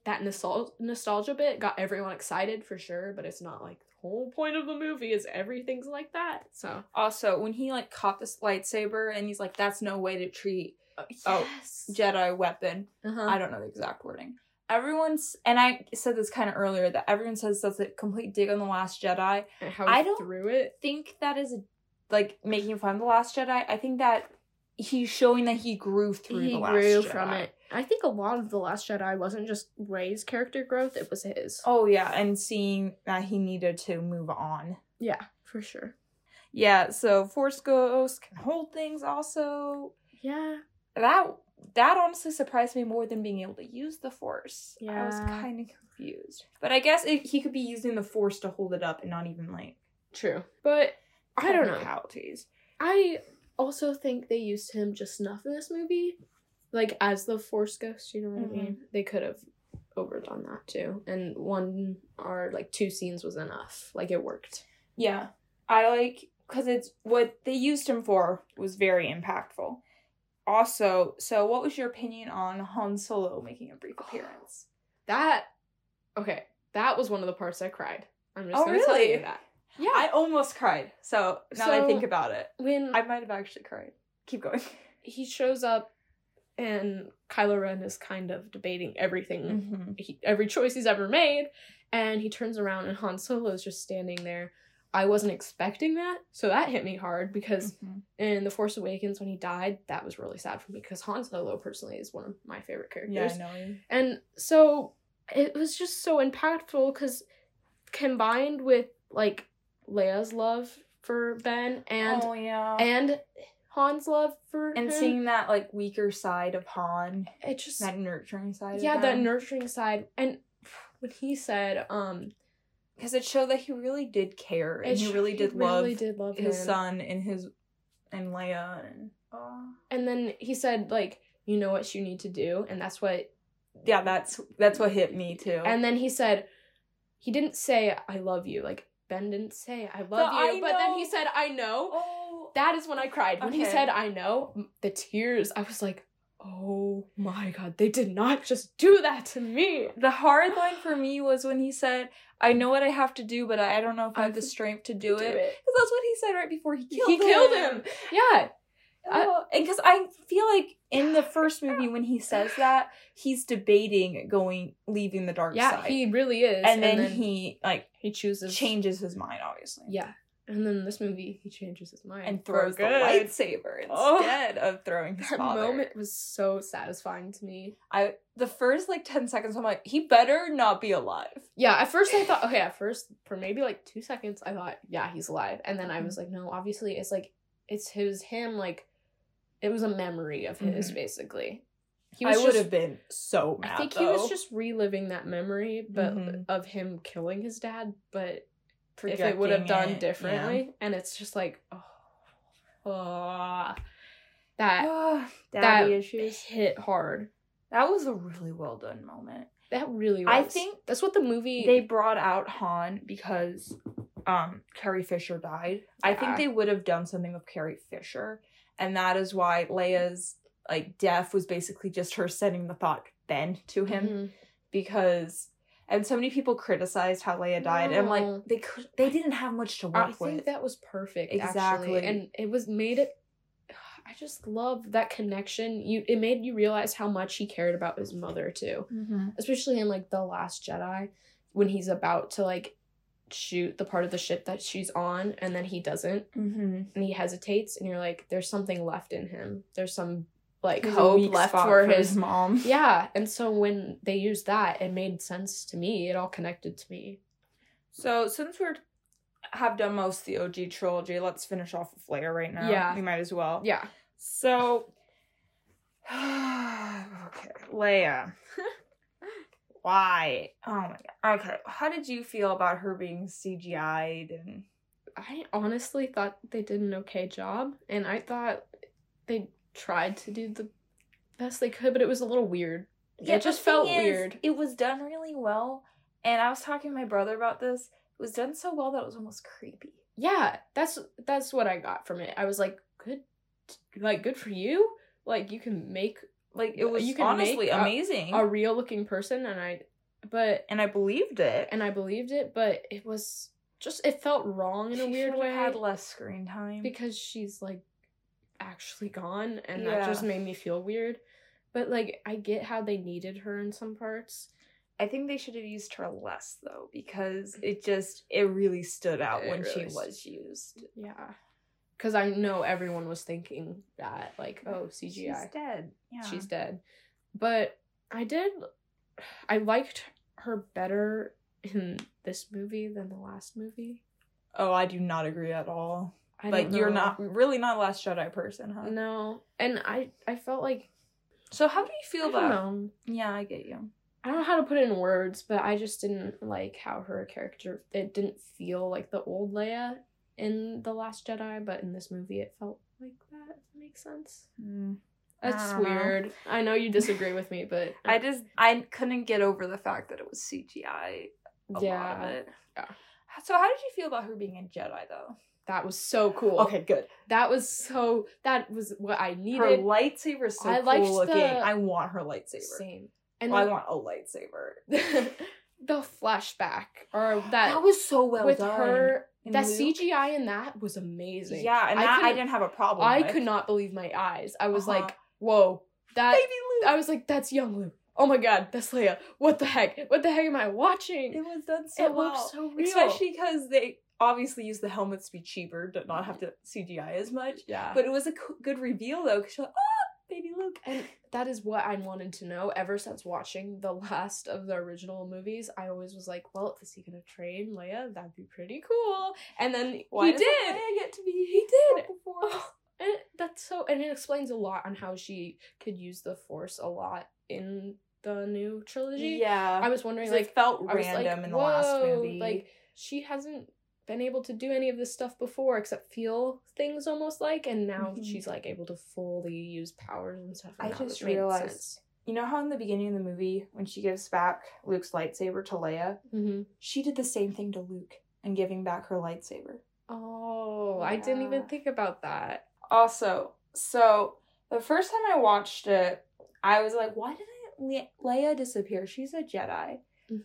that nostal- nostalgia bit got everyone excited for sure, but it's not like whole point of the movie is everything's like that. So Also, when he like caught this lightsaber and he's like, "That's no way to treat Oh, yes. Jedi weapon." uh-huh. I don't know the exact wording. Everyone's and I said this kind of earlier that everyone says that's a complete dig on the Last Jedi. how I don't- threw it. think that is like making fun of the Last Jedi. I think that he's showing that he grew through he the Last grew Jedi. from it. I think a lot of the Last Jedi wasn't just Rey's character growth; it was his. Oh yeah, and seeing that he needed to move on. Yeah, for sure. Yeah, so Force Ghost can hold things also. Yeah, That that honestly surprised me more than being able to use the Force. Yeah. I was kind of confused. But I guess it, he could be using the Force to hold it up and not even like true. But I don't know. technicalities. I also think they used him just enough in this movie, like as the Force Ghost. You know what Mhm. I mean? They could have overdone that too, and one or like two scenes was enough. Like it worked. Yeah, I like because it's what they used him for was very impactful. Also, so what was your opinion on Han Solo making a brief appearance? That okay. That was one of the parts I cried. I'm just Oh, gonna tell you that. Yeah. I almost cried. So now that I think about it, when I might have actually cried. Keep going. he shows up and Kylo Ren is kind of debating everything, Mm-hmm. he, every choice he's ever made, and he turns around and Han Solo is just standing there. I wasn't expecting that, so that hit me hard because Mm-hmm. in The Force Awakens when he died, that was really sad for me because Han Solo personally is one of my favorite characters. Yeah. I know. And so it was just so impactful because combined with like Leia's love for Ben and oh yeah, and Han's love for and him, seeing that like weaker side of Han, it just that nurturing side. yeah that nurturing side and when he said um because it showed that he really did care and he really did love really did love his him. son and his and Leia and oh. and then he said like you know what you need to do and that's what yeah, that's that's what hit me too. and then he said he didn't say i love you like ben didn't say i love The you I but then he said i know oh, that is when i cried when he said i know the tears i was like oh my god they did not just do that to me the hard line for me was when he said, "I know what I have to do, but I don't know if I have the strength to do, Do it." Because that's what he said right before he killed he him. killed him yeah and because I feel like in the first movie when he says that, he's debating going leaving the dark yeah side. he really is and, then he like he chooses changes his mind, obviously. yeah and then this movie he changes his mind And throws the lightsaber Oh. instead of throwing his that father. moment was so satisfying to me I the first like ten seconds, I'm like, he better not be alive. Yeah, at first I thought, okay, at first, for maybe like two seconds, I thought, yeah, he's alive. And then I Mm-hmm. was like, no, obviously, it's like, it's his, him, like, it was a memory of his, Mhm. basically. He I would have been so mad. I think though. he was just reliving that memory, but Mhm. of him killing his dad, but if it would have done it, differently. And it's just like, oh, oh that, yeah. that issues. hit hard. That was a really well done moment. That really was. I think that's what the movie. They brought out Han because um Carrie Fisher died. I think they would have done something with Carrie Fisher, and that is why Leia's like death was basically just her sending the thought then to him Mhm. because. And so many people criticized how Leia died, and I'm like, they could, they didn't have much to work with. I think with. that was perfect Exactly. exactly and it was made it I just love that connection. You it made you realize how much he cared about his mother too. Mm-hmm. Especially in like The Last Jedi when he's about to like shoot the part of the ship that she's on and then he doesn't Mm-hmm. and he hesitates and you're like there's something left in him. There's some like There's hope left for for his his mom. Yeah, and so when they used that, it made sense to me. It all connected to me. So since we're have done most of the OG trilogy, let's finish off with Leia right now. Yeah. we might as well. Yeah. So, okay, Leia. Why? Oh my god. Okay, how did you feel about her being CGI'd and? I honestly thought they did an okay job, and I thought they tried to do the best they could, but it was a little weird. it just felt is, weird. It was done really well, and I was talking to my brother about this. It was done so well that it was almost creepy. Yeah, that's that's what I got from it. I was like, good, like good for you. Like you can make Like it was You can honestly a- amazing, a real looking person, and I, but and I believed it. and I believed it, but it was just it felt wrong in a She weird way. Had less screen time because she's like actually gone and that just made me feel weird but like i get how they needed her in some parts I think they should have used her less though, because mm. it just it really stood out It when she really was used. yeah because i know everyone was thinking that like oh cgi She's dead. Yeah. she's dead but i did i liked her better in this movie than the last movie Oh, I do not agree at all. I like you're not really not a Last Jedi person, huh? no and i i felt like So how do you feel about? know. Yeah, I get you. I don't know how to put it in words, but I just didn't like how her character it didn't feel like the old Leia in The Last Jedi, but in this movie it felt like that, if makes sense. Mm. That's I don't know. weird. I know you disagree with me, but I just I couldn't get over the fact that it was CGI. A lot of yeah, it. Yeah. So how did you feel about her being a Jedi though? That was so cool. Okay, good. That was so that was what I needed. Her lightsaber is so I cool looking. the- I want her lightsaber. Same. And Well, I want a lightsaber. the flashback or that, That was so well with done. her that Luke? CGI in that was amazing. Yeah, and I that I didn't have a problem. I with. could not believe my eyes. I was Uh-huh. like, "Whoa, that!" Baby Luke. I was like, "That's young Luke." Oh my god, that's Leia. What the heck? What the heck am I watching? It was done so well. it well. so real. Especially because they obviously use the helmets to be cheaper, to not have mm-hmm. to CGI as much. yeah, But it was a good reveal though, because like, oh, baby Luke. and that is what I wanted to know ever since watching the last of the original movies. I always was like, "Well, is he gonna train Leia? That'd be pretty cool." And then Why he did. Leia get to be He did. before. Oh, and it- that's so, and it explains a lot on how she could use the Force a lot in the new trilogy. yeah, I was wondering, like, it felt random like, in the last movie. Like she hasn't been able to do any of this stuff before except feel things almost like, and now Mhm. she's like able to fully use powers and stuff. I and that just realized- sense. you know how in the beginning of the movie, when she gives back Luke's lightsaber to Leia, hmm she did the same thing to Luke and giving back her lightsaber. Oh, I didn't even think about that. Also, so the first time I watched it, I was like, why didn't Le- Leia disappear? She's a Jedi.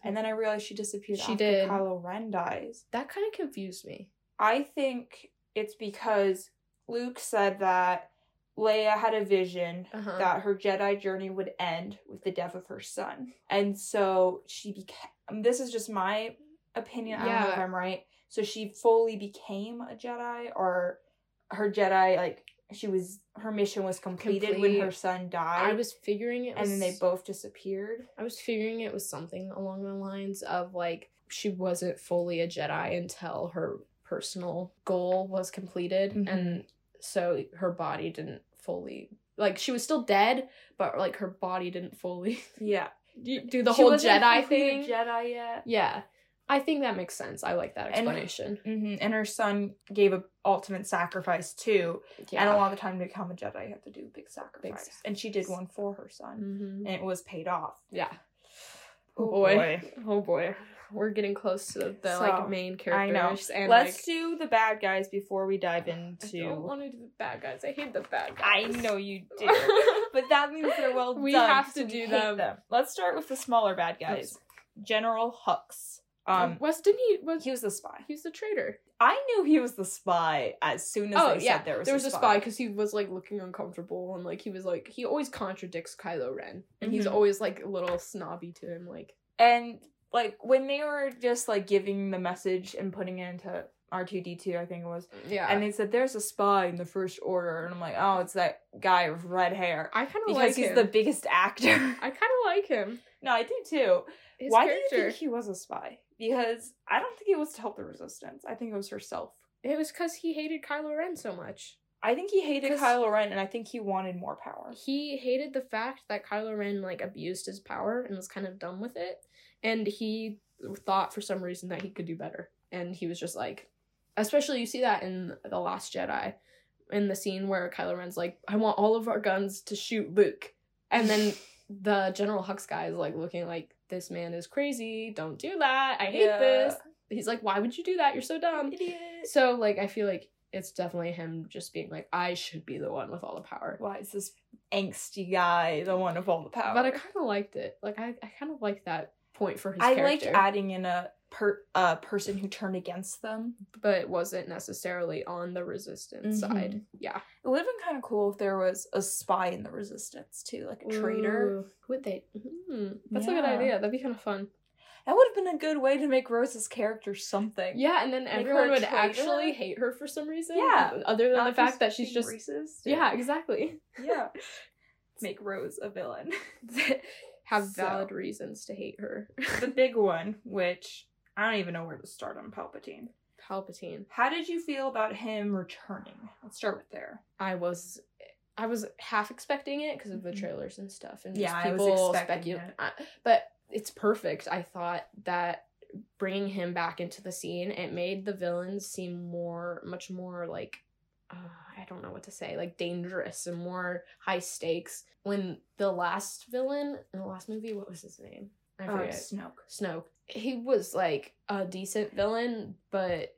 And then I realized she disappeared She after did. Kylo Ren dies. that kind of confused me. I think it's because Luke said that Leia had a vision Uh-huh. that her Jedi journey would end with the death of her son. And so she became this is just my opinion. I don't know if I'm right. So she fully became a Jedi or her Jedi like she was her mission was completed when her son died. I was figuring it, and then they both disappeared. I was figuring it was something along the lines of like she wasn't fully a Jedi until her personal goal was completed, Mhm. and so her body didn't fully like she was still dead, but like her body didn't fully Yeah. do do the She whole Jedi thing. Jedi yet. Yeah, I think that makes sense. I like that And- explanation. hmm And her son gave a ultimate sacrifice too. yeah, And a lot of the time to become a Jedi, you have to do a big sacrifice. sacrifice. And she did one for her son. hmm And it was paid off. yeah. Oh, Oh boy. Oh boy, we're getting close to the So, like main I know. and Let's like, do the bad guys before we dive into. I don't want to do the bad guys. I hate the bad guys. I know you do. but that means they're well done. We done. have to so we do hate them. Let's start with the smaller bad guys. General Hux. Um, Wes didn't he was he was the spy. he was the traitor. I knew he was the spy as soon as Oh they yeah, said there was there was a spy because he was like looking uncomfortable and like he was like he always contradicts Kylo Ren and he's Mhm. always like a little snobby to him like And like when they were just like giving the message and putting it into R two D two, I think it was, yeah. and they said there's a spy in the first order, and I'm like, oh, it's that guy with red hair I kind of like he's him. the biggest actor. I kind of like him. no, I do too. His Why character. do you think he was a spy? Because I don't think it was to help the resistance. I think it was herself. It was because he hated Kylo Ren so much. I think he hated Kylo Ren, and I think he wanted more power. He hated the fact that Kylo Ren like abused his power and was kind of done with it, and he thought for some reason that he could do better. And he was just like, especially you see that in the Last Jedi, in the scene where Kylo Ren's like, "I want all of our guns to shoot Luke," and then the General Hux guy is like looking like, "This man is crazy. Don't do that. I hate Yeah. this." He's like, "Why would you do that? You're so dumb." Idiot. So like I feel like it's definitely him just being like I should be the one with all the power. Why is this angsty guy the one with all the power? But I kind of liked it. Like I, I kind of like that point for his I character. liked adding in a per a person who turned against them. but it wasn't necessarily on the resistance Mhm. side. Yeah. It would have been kind of cool if there was a spy in the resistance too, like a traitor. Ooh, Who would they? Hmm, that's a good idea. That'd be kind of fun. That would have been a good way to make Rose's character something. Yeah, and then Make everyone would actually hate her for some reason. Yeah. Other than Not the fact that she's just racist. yeah, exactly. yeah. Make Rose a villain. Have So- valid reasons to hate her. the big one, which I don't even know where to start on Palpatine. Palpatine. How did you feel about him returning? Let's start with there. I was I was half expecting it because of the Mhm. trailers and stuff and Yeah, just I was people expecting specu- it. But it's perfect. I thought that bringing him back into the scene it made the villains seem more much more like uh, I don't know what to say like dangerous and more high stakes. When the last villain in the last movie, what was his name? I Uh, forget. Snoke. Snoke. He was like a decent villain, but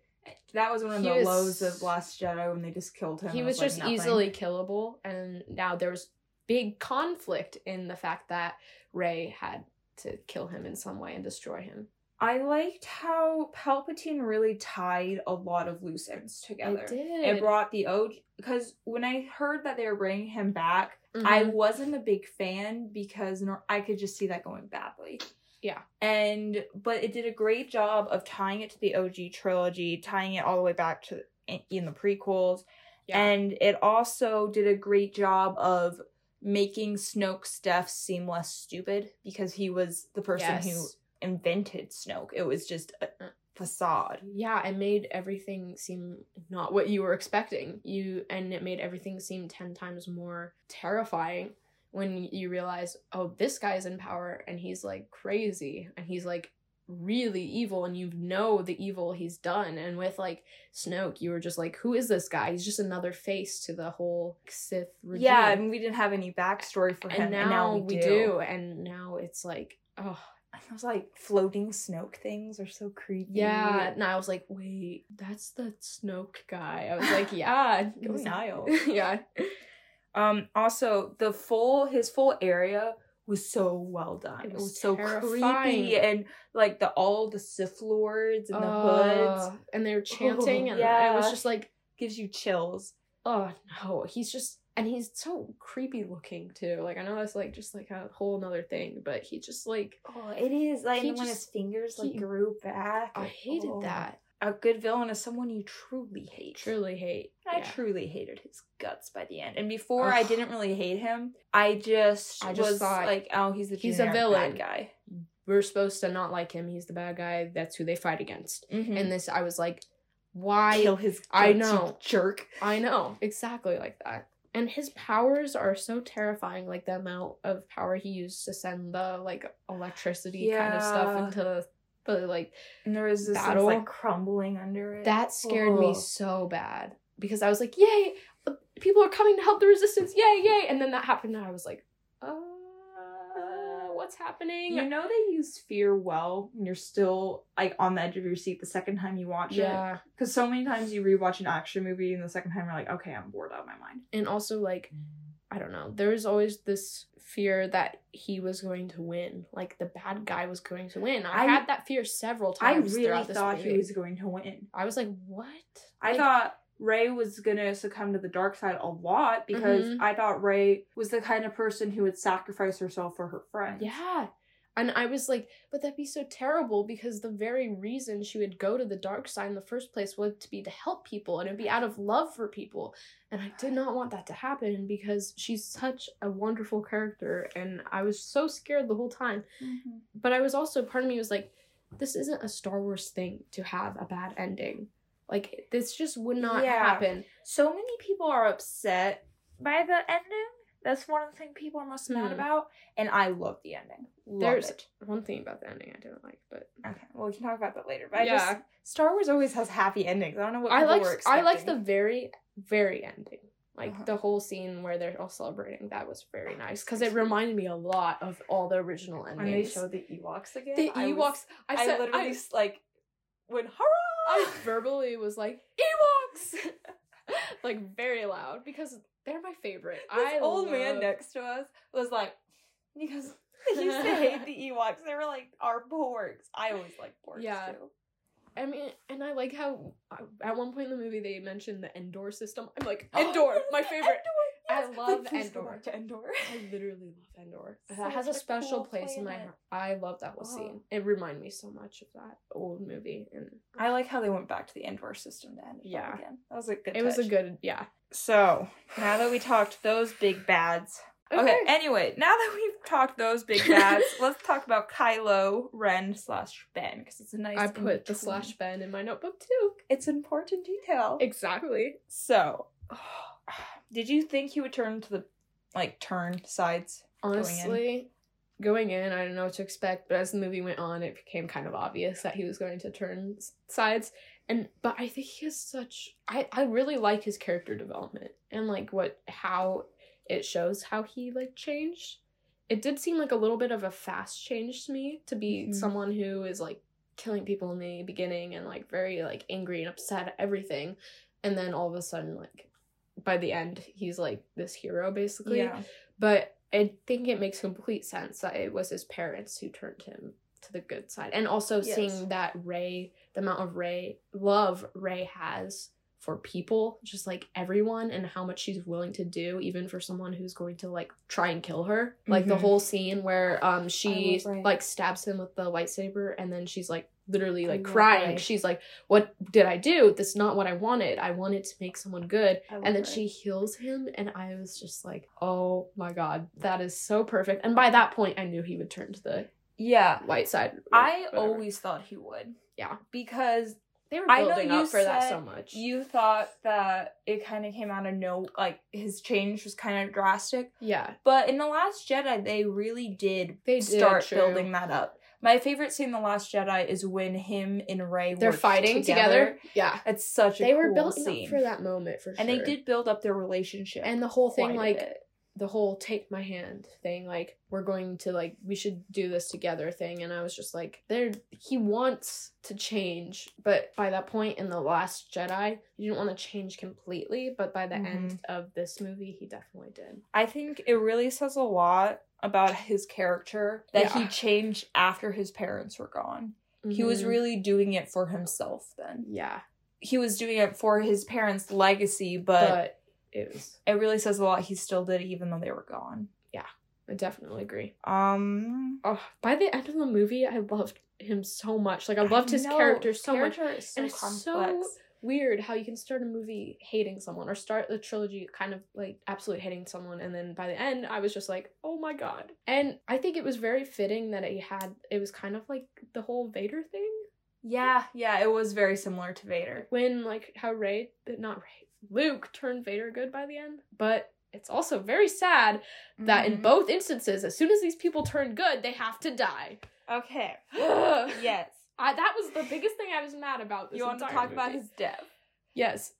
That was one of the was- lows of Last Jedi when they just killed him. he It was just nothing. easily killable and now there's big conflict in the fact that rey had to kill him in some way and destroy him I liked how Palpatine really tied a lot of loose ends together. it did It brought the OG because when I heard that they were bringing him back, I Mhm. wasn't a big fan because nor- I could just see that going badly. Yeah. And but it did a great job of tying it to the OG trilogy, tying it all the way back to in, in the prequels, yeah and it also did a great job of making Snoke's death seem less stupid because he was the person who invented Snoke. It was just a Uh. facade. yeah it made everything seem not what you were expecting you and it made everything seem 10 times more terrifying when you realize oh this guy's in power and he's like crazy and he's like really evil and you know the evil he's done and with like snoke you were just like who is this guy he's just another face to the whole sith regime. Yeah, I mean, we didn't have any backstory for him, and now, and now we, do. and now it's like oh Those like floating Snoke things are so creepy. yeah and i was like wait that's the snoke guy i was like yeah Go Nile. yeah Um. Also, the full his full area was so well done. It It was was, so creepy, and like the all the Sith lords and the hoods Uh, and they're chanting and yeah. it was just like gives you chills. oh no he's just and he's so creepy looking too like i know that's like just like a whole nother thing but he just like Oh, it is like when just- his fingers like he- grew back. i hated oh. that A good villain is someone you truly hate. truly hate I yeah. truly hated his guts by the end. And before I didn't really hate him. I just I just was thought, like, oh, he's a he's a villain. guy. we're supposed to not like him he's the bad guy that's who they fight against Mhm. and this i was like why kill his guts, I know. jerk. I know, exactly like that. And his powers are so terrifying, like the amount of power he used to send the like electricity kind of stuff Yeah. into the like And the resistance Battle. like crumbling under it. that scared me so bad because I was like, "Yay, uh, people are coming to help the resistance! Yay, yay!" And then that happened, and I was like, "Uh, what's happening?" You know they use fear well when you're still like on the edge of your seat the second time you watch it. yeah, Because so many times you rewatch an action movie and the second time you're like, okay, I'm bored out of my mind. and also like I don't know. There was always this fear that he was going to win, like the bad guy was going to win. I, I- had that fear several times. I really thought movie. he was going to win. I was like, what? I Like, thought Rey was gonna succumb to the dark side a lot because Mhm. I thought Rey was the kind of person who would sacrifice herself for her friends. Yeah. And I was like, but that'd be so terrible because the very reason she would go to the dark side in the first place was to be to help people and it'd be out of love for people. And I did not want that to happen because she's such a wonderful character and I was so scared the whole time. Mhm. But I was also, part of me was like, this isn't a Star Wars thing to have a bad ending. Like, this just would not Yeah. happen. So many people are upset by the ending. That's one of the things people are most mad Hmm. about, and I love the ending. Love There's it. one thing about the ending I didn't like, but Okay, well we can talk about that later. But I Yeah. just Star Wars always has happy endings. I don't know what I like I liked the very very ending. Like Uh-huh. the whole scene where they're all celebrating. That was very nice because it reminded me a lot of all the original when they endings. showed the Ewoks again. the I Ewoks. was- I I, literally I, like went I verbally was like Ewoks, like very loud because they're my favorite. this I old man next to us was like, because he used to hate the Ewoks. They were like our porgs. I always like porgs Yeah. too. I mean, and I like how uh, at one point in the movie they mentioned the Endor system. I'm like Endor, my favorite. Endor, I love Like, please go Endor. back to Endor. I literally love Endor. Such that has a special cool place in my heart. I love that whole Oh. scene. It reminded me so much of that old movie, and I like how they went back to the Endor system to end it Yeah. again. That was a good. it was a good yeah. So now that we talked those big bads. Okay. Anyway, now that we've talked those big bads, let's talk about Kylo Ren slash Ben because it's a nice. I put the slash Ben in my notebook too. It's important detail. Exactly. So, oh, did you think he would turn to the like turn sides? Honestly, going in, I didn't know what to expect, but as the movie went on, it became kind of obvious that he was going to turn sides. And but I think he has such I I really like his character development and like what how it shows how he like changed. It did seem like a little bit of a fast change to me to be Mhm. someone who is like killing people in the beginning and like very like angry and upset at everything and then all of a sudden like by the end he's like this hero basically Yeah. but I think it makes complete sense that it was his parents who turned him to the good side. And also Yes. seeing that Rey, the amount of Rey love Rey has for people, just like everyone, and how much she's willing to do, even for someone who's going to like try and kill her. Like the Mhm. whole scene where um she like stabs him with the lightsaber and then she's like literally like crying. Rey. She's like, What did I do? This is not what I wanted. I wanted to make someone good and then she heals him and i was just like oh my god that is so perfect and by that point i knew he would turn to the Yeah. light side I whatever. always thought he would. Yeah. Because they were building you up for that so much you thought that it kind of came out of no, like his change was kind of drastic. yeah But in The Last Jedi, they really did They start true. building that up. My favorite scene in The Last Jedi is when him and Rey they're fighting together, yeah It's such a they were cool building scene. up for that moment for sure and they did build up their relationship. and the whole thing like. The whole take my hand thing like we're going to like we should do this together thing. And i was just like there he wants to change. But by that point in the last jedi he didn't want to change completely. But by the end of this movie he definitely did. I think it really says a lot about his character that he changed after his parents were gone. He was Mhm. really doing it for himself then. yeah. He was doing it for his parents' legacy, but, but it it really says a lot. He still did it even though they were gone. Yeah, I definitely agree. Um oh by the end of the movie i loved him so much. Like i loved his know, character his so much. Character is so and it's so weird how you can start a movie hating someone or start the trilogy kind of like absolutely hating someone and then by the end I was just like, "Oh my god." And I think it was very fitting that it had it was kind of like the whole Vader thing. Yeah, yeah, it was very similar to Vader. when like how Rey but not Rey, Luke turned Vader good by the end, but it's also very sad that in Mhm. both instances as soon as these people turn good, they have to die. Okay. yes. I, that was the biggest thing I was mad about this You want to talk about his death. Yes.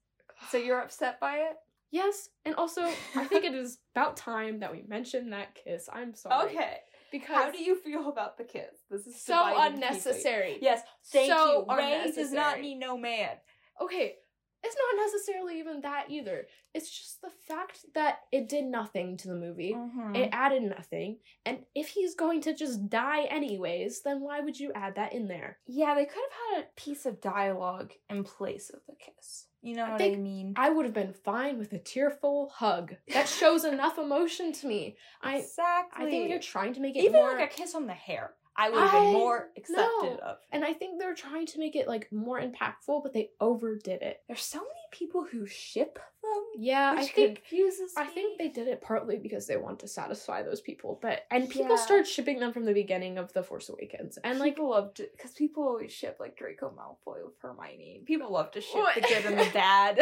So you're upset by it? Yes, and also I think it is about time that we mention that kiss. I'm sorry. Okay. Because How do you feel about the kiss? This is so unnecessary. Yes, thank So you. Rey does not need no man. Okay, it's not necessarily even that either. It's just the fact that it did nothing to the movie. Mhm. It added nothing. And if he's going to just die anyways, then why would you add that in there? yeah, they could have had a piece of dialogue in place of the kiss. You know I what I mean? I would have been fine with a tearful hug. That shows enough emotion to me. I exactly. I think you're trying to make it even more like a kiss on the hair. I would have been more accepted know. of. and I think they're trying to make it like more impactful, but they overdid it. There's so many people who ship them. Yeah, I think confuses I me. think they did it partly because they want to satisfy those people, but and people Yeah. started shipping them from the beginning of the Force Awakens, and like people love to because people always ship like Draco Malfoy with Hermione. People love to ship What? the good and the bad.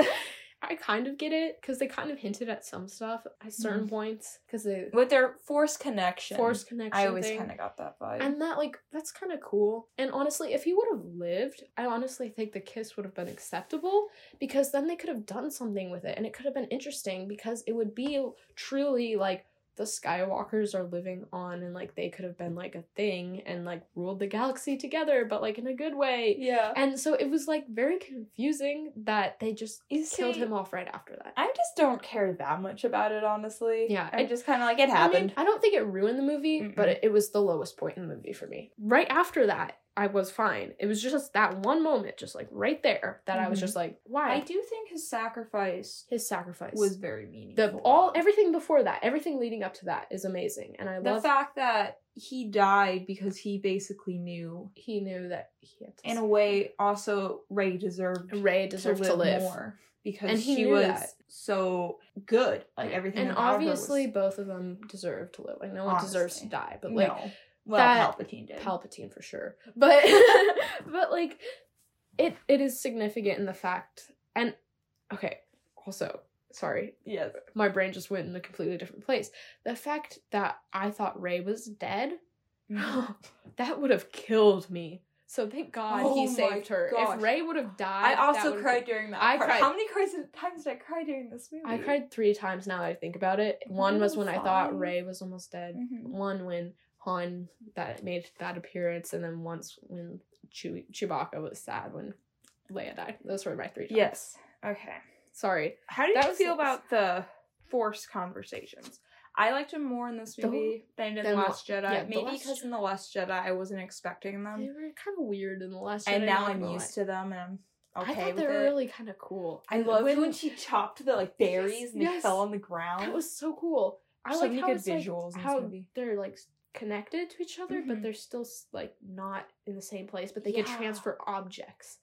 I kind of get it because they kind of hinted at some stuff at certain mm. points because they with their force connection. force connection. I always kind of got that vibe. And that like that's kind of cool. And honestly, if he would have lived, I honestly think the kiss would have been acceptable because then they could have done something with it and it could have been interesting because it would be truly like the Skywalkers are living on and like they could have been like a thing and like ruled the galaxy together, but like in a good way. yeah, And so it was like very confusing that they just you killed see, him off right after that. I just don't care that much about it, honestly. Yeah, I just kind of like it I mean, happened. I don't think it ruined the movie, but Mm-mm. it, it was the lowest point in the movie for me. Right after that, I was fine. It was just that one moment, just like right there, that I was Mhm. just like, why? I do think his sacrifice His sacrifice was very meaningful. the all everything before that, everything leading up to that is amazing, and I the love the fact that he died because he basically knew, he knew that he had to. in a way, also Rey deserved Rey deserved to live, more because And he she was that. so good. Like everything, and obviously both of them deserve to live. Like no one deserves to die, but like no. Well, that- Palpatine did. Palpatine for sure. But but like it it is significant in the fact and okay, also, sorry, yes. my brain just went in a completely different place. The fact that I thought Rey was dead, that would have killed me. So thank God Oh he saved her. gosh. If Rey would have died, I also cried during that I part. cried- How many cries, times did I cry during this movie? I cried three times now that I think about it. One was when I thought Rey was almost dead. Mhm. One when Han that made that appearance, and then once when Chew- Chewbacca was sad when Leia died. Those were my three. Times. Yes. Okay. Sorry. How did That you was feel about the Force conversations? I liked them more in this The- movie than in The the- Last Jedi. yeah, The Maybe Last because in The Last Jedi I wasn't expecting them. They were kind of weird in the last. Jedi. And now I'm used to them and I'm okay I thought they were it. really kind of cool. I And loved when, she chopped the like berries and they yes. fell on the ground. That was so cool. I So like many how good like, visuals in this how movie. they're like connected to each other, Mhm. but they're still like not in the same place. But they can transfer objects,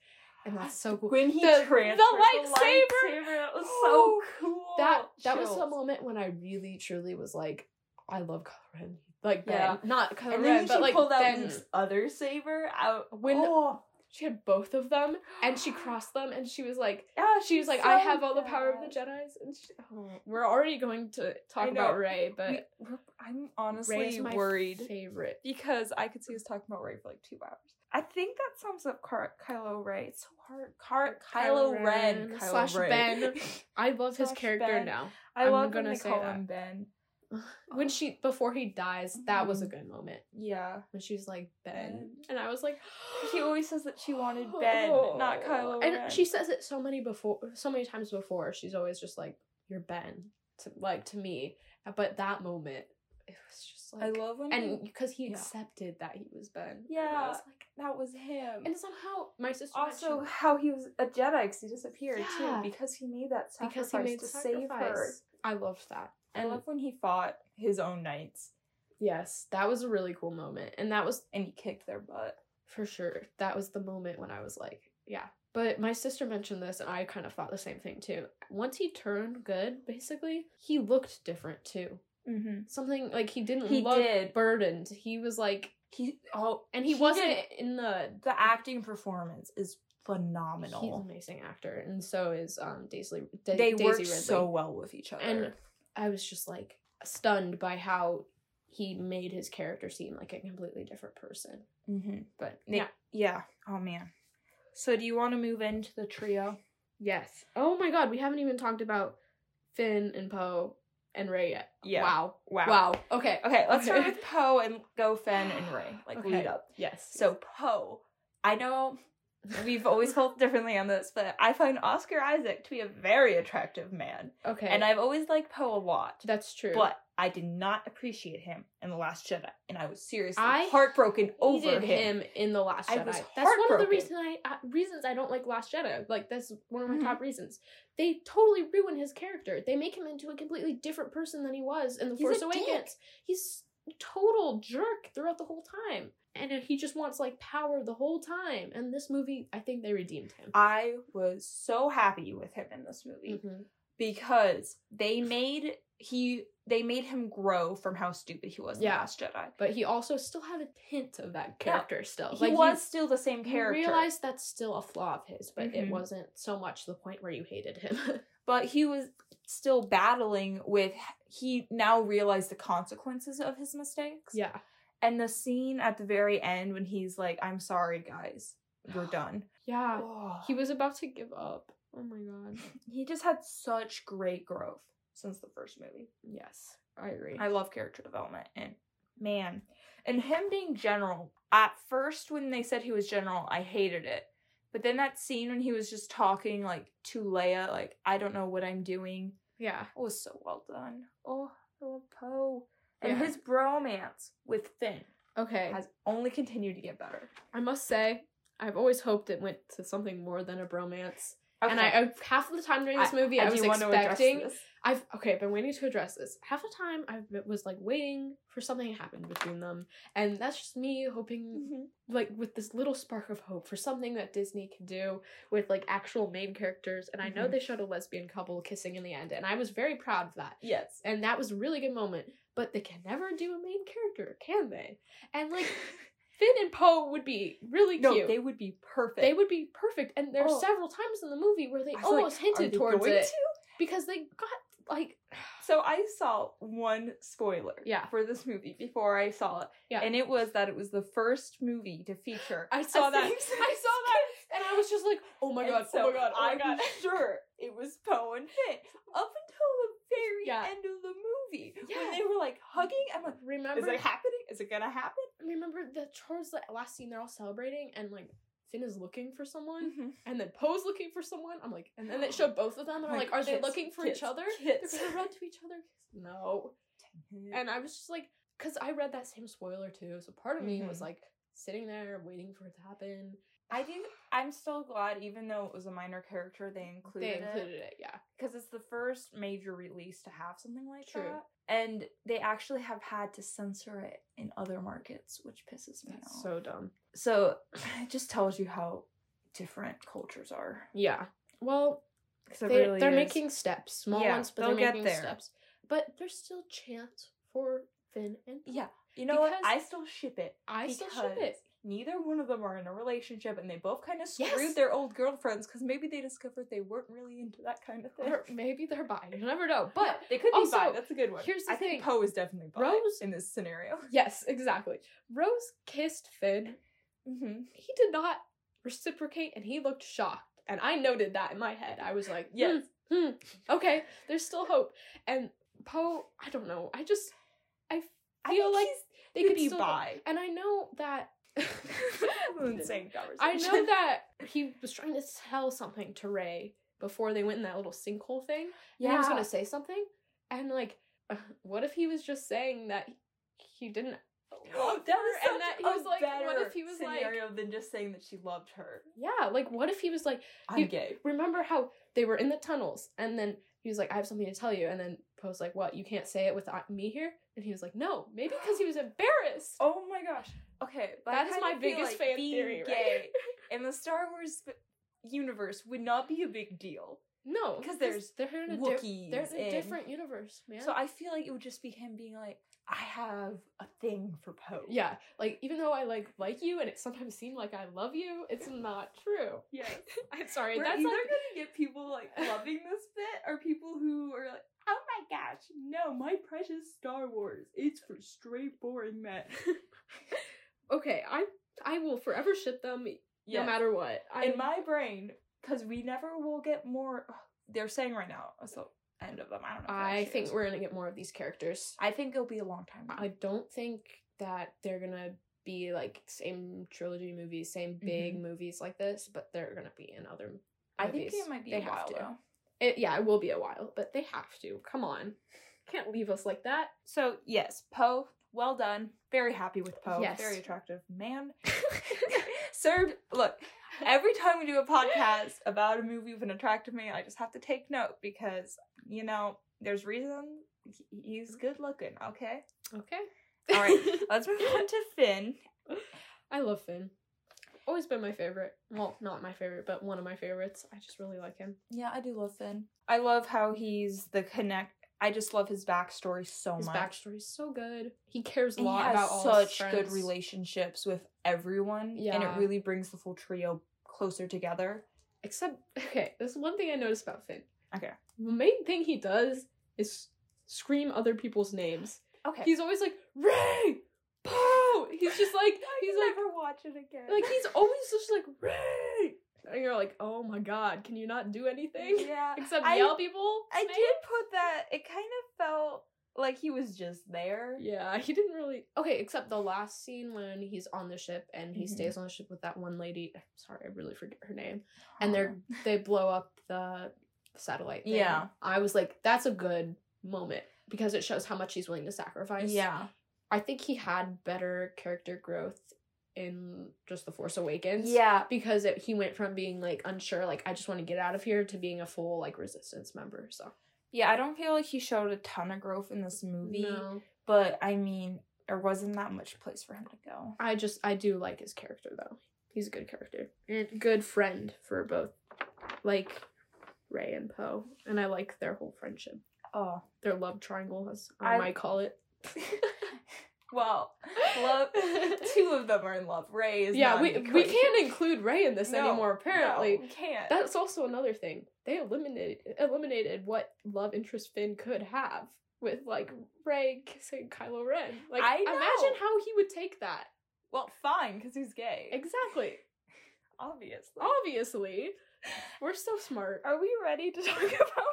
and that's so cool. when he The- transferred the the lightsaber! lightsaber, that was Oh, so cool. that that was the moment when I really truly was like, I love Kylo Ren. Like Yeah. not Kylo Ren, then but she like pulled out. Luke's other saber out. When- oh, She had both of them, and she crossed them, and she was like, yeah, she was like, I have all the power of the. Jedi's, and she, oh, we're already going to talk about Rey, but We- I'm honestly worried favorite. because I could see us talking about Rey for like two hours. I think that sums up Car- Kylo Ray. It's so hard. Car- Kylo, Kylo Ren, Ren Kylo slash Ray. Ben. I love his character Ben. now. I I'm love gonna they say call him Ben. When she before he dies, that was a Mhm. good moment. Yeah, When she was like Ben, Ben. and I was like, she always says that she wanted Ben, not Kylo And Ren. she says it so many before, so many times before. She's always just like, "You're Ben," to like to me. But that moment, it was just like, I love when and because he yeah. accepted that he was Ben. Yeah. was like, that was him. and somehow my sister also mentioned- how he was a Jedi because he disappeared Yeah. too because he made that sacrifice because he made to sacrifice. save her. I loved that. I And love when he fought his own knights yes, that was a really cool moment, and that was and he kicked their butt. For sure. That was the moment when I was like, yeah. But my sister mentioned this and I kind of thought the same thing too. Once he turned good, basically, he looked different too. Mm-hmm. Something like he didn't He look did. burdened. He was like He oh, and he, He wasn't did- in the the acting performance is phenomenal. he's an amazing actor and so is um Daisy Da- they Daisy work Ridley. so well with each other. And I was just like stunned by how he made his character seem like a completely different person. mm-hmm. But yeah, yeah. Oh man. So do you want to move into the trio? Yes. Oh my god, we haven't even talked about Finn and Poe and Rey yet. Yeah. Wow. Wow. Wow. Okay. Okay, let's start with Poe and go Finn and Rey. Like Okay. lead up. Yes. So Poe, I know we've always felt differently on this, but I find Oscar Isaac to be a very attractive man. Okay. And I've always liked Poe a lot. that's true. But I did not appreciate him in The Last Jedi. And I was seriously I heartbroken over him. him in the Last Jedi. That's one of the reason I uh, reasons I don't like Last Jedi. Like that's one of my Mhm. top reasons. They totally ruin his character. They make him into a completely different person than he was in the He's Force a dick. Awakens. He's total jerk throughout the whole time, and he just wants like power the whole time. And this movie, I think they redeemed him. I was so happy with him in this movie Mhm. because they made he they made him grow from how stupid he was in Yeah. The Last Jedi. But he also still had a hint of that Yeah. character still. He Like, was still the same You character. realize that's still a flaw of his, but it Mhm. wasn't so much the point where you hated him. but he was still battling with he now realized the consequences of his mistakes. yeah. And the scene at the very end when he's like, I'm sorry guys, we're done. Yeah. Oh. He was about to give up. Oh my god. he just had such great growth since the first movie. Yes, I agree. I love character development and man. And him being general, at first when they said he was general, I hated it. But then that scene when he was just talking like to Leia, like, I don't know what I'm doing, yeah. it was so well done. Oh, I love Poe. And Yeah. his bromance with Finn Okay. has only continued to get better. I must say, I've always hoped it went to something more than a bromance. Okay. And I, I half of the time during this movie, I, was do want to expecting. I've okay, I've been waiting to address this. Half the time, I was like waiting for something to happen between them, and that's just me hoping, Mhm. like, with this little spark of hope for something that Disney can do with like actual main characters. And I know Mhm. they showed a lesbian couple kissing in the end, and I was very proud of that. Yes. and that was a really good moment. But they can never do a main character, can they? And like Finn and Poe would be really no, cute. they would be perfect. They would be perfect. And there's Oh. several times in the movie where they like, almost are hinted towards it to? because they got like So I saw one spoiler Yeah. for this movie before I saw it. Yeah. And it was that it was the first movie to feature. I saw that. I saw that, and I was just like, oh my god, oh so oh my god, oh my I'm god. sure it was Poe and Finn up until the very Yeah. end of the movie Yeah. when they were like hugging. I'm like, Remember? is it happening? Is it gonna happen? I remember the towards the last scene they're all celebrating and like Finn is looking for someone Mm-hmm. and then Poe's looking for someone. I'm like, and then it showed both of them and I'm like, are they looking for kiss, each other? kiss. They're gonna run to each other. No. And I was just like, because I read that same spoiler too. So part of me was Mhm. like sitting there waiting for it to happen. I do. I'm still glad, even though it was a minor character, they included, They included it, yeah. because it's the first major release to have something like True. that. And they actually have had to censor it in other markets, which pisses me That's off. so dumb. So it just tells you how different cultures are. Yeah. Well, they, really they're is. making steps, small Yeah, ones, but they'll they're get making there. steps. But there's still chance for Finn and Poe. Yeah, you know what? I still ship it. I still ship it. Neither one of them are in a relationship, and they both kind of screwed Yes. their old girlfriends because maybe they discovered they weren't really into that kind of thing. Or maybe they're bi. You never know. But they could also, be bi. That's a good one. here's the I think. Poe is definitely bi Rose- in this scenario. yes, exactly. Rose kissed Finn. Mm-hmm. He did not reciprocate, and he looked shocked. And I noted that in my head. I was like, Yes. hmm, hmm, okay, there's still hope. And Poe, I don't know. I just, I I feel think like he's they could could be still bi. And I know that. Insane conversation. I know that he was trying to tell something to Rey before they went in that little sinkhole thing. Yeah. He was gonna say something, and like, what if he was just saying that he didn't love that her, and that he was like, what if he was like, scenario than just saying that she loved her? yeah, like what if he was like, I'm He- gay. remember how they were in the tunnels, and then he was like, I have something to tell you, and then Poe's like, what? You can't say it without uh, me here, and he was like, no, maybe because he was embarrassed. Oh my gosh. Okay, That is my biggest like fan being theory, right? Gay in the Star Wars universe would not be a big deal. No, because there's they're in a Wookiees they're in a different universe, man. So I feel like it would just be him being like, I have a thing for Poe. Yeah, like even though I like like you and it sometimes seem like I love you, it's not true. Yes. I'm sorry. We're that's either like gonna get people like loving this bit or people who are like, oh my gosh, no, my precious Star Wars. It's for straight boring men. Okay. I I will forever ship them no matter what. I, in my brain, because we never will get more. They're saying right now, the end of them. I don't know. I think is. we're gonna get more of these characters. I think it'll be a long time. I don't think that they're gonna be like same trilogy movies, same mm-hmm. big movies like this, but they're gonna be in other. Movies. I think it might be They a have while to. though. It, yeah, it will be a while, but they have to. Come on, can't leave us like that. So yes, Poe, well done. Very happy with Poe. Yes. Very attractive man. Served. Look, every time we do a podcast about a movie with an attractive man, I just have to take note because you know there's reason he's good looking. Okay. okay. All right, Let's move on to Finn. I love Finn. Always been my favorite. Well, not my favorite, but one of my favorites. I just really like him. Yeah, I do love Finn. I love how he's the connect. I just love his backstory so much. His backstory is so good. He cares a And lot about all his such good relationships with everyone, and it really brings the full trio closer together. Except, okay, there's one thing I noticed about Finn. Okay. The main thing he does is scream other people's names. Okay. He's always like Rey, Poe. He's just like he's like never watch it again. like he's always just like Rey, and you're like, oh my god, can you not do anything yeah. except I- yell people? I did put that. It kind of felt like he was just there. Yeah, he didn't really. Okay, except the last scene when he's on the ship and he Mhm. stays on the ship with that one lady. Sorry, I really forget her name. And they're they blow up the satellite. Thing. Yeah. I was like, that's a good moment because it shows how much he's willing to sacrifice. Yeah. I think he had better character growth in just the Force Awakens. Yeah. Because it, he went from being like unsure, like I just want to get out of here, to being a full like resistance member. So Yeah, I don't feel like he showed a ton of growth in this movie, no, but I mean, there wasn't that much place for him to go. I just I do like his character though. He's a good character and good friend for both, like Rey and Poe, and I like their whole friendship, Oh. their love triangle, as I, I- might call it. well, love. Two of them are in love. Rey is yeah, not we we can't include Rey in this No, anymore. Apparently, no, we can't. that's also another thing. They eliminated eliminated what love interest Finn could have with like Rey kissing Kylo Ren. Like, I know. imagine how he would take that. well, fine, because he's gay. Exactly. Obviously. Obviously, we're so smart. Are we ready to talk about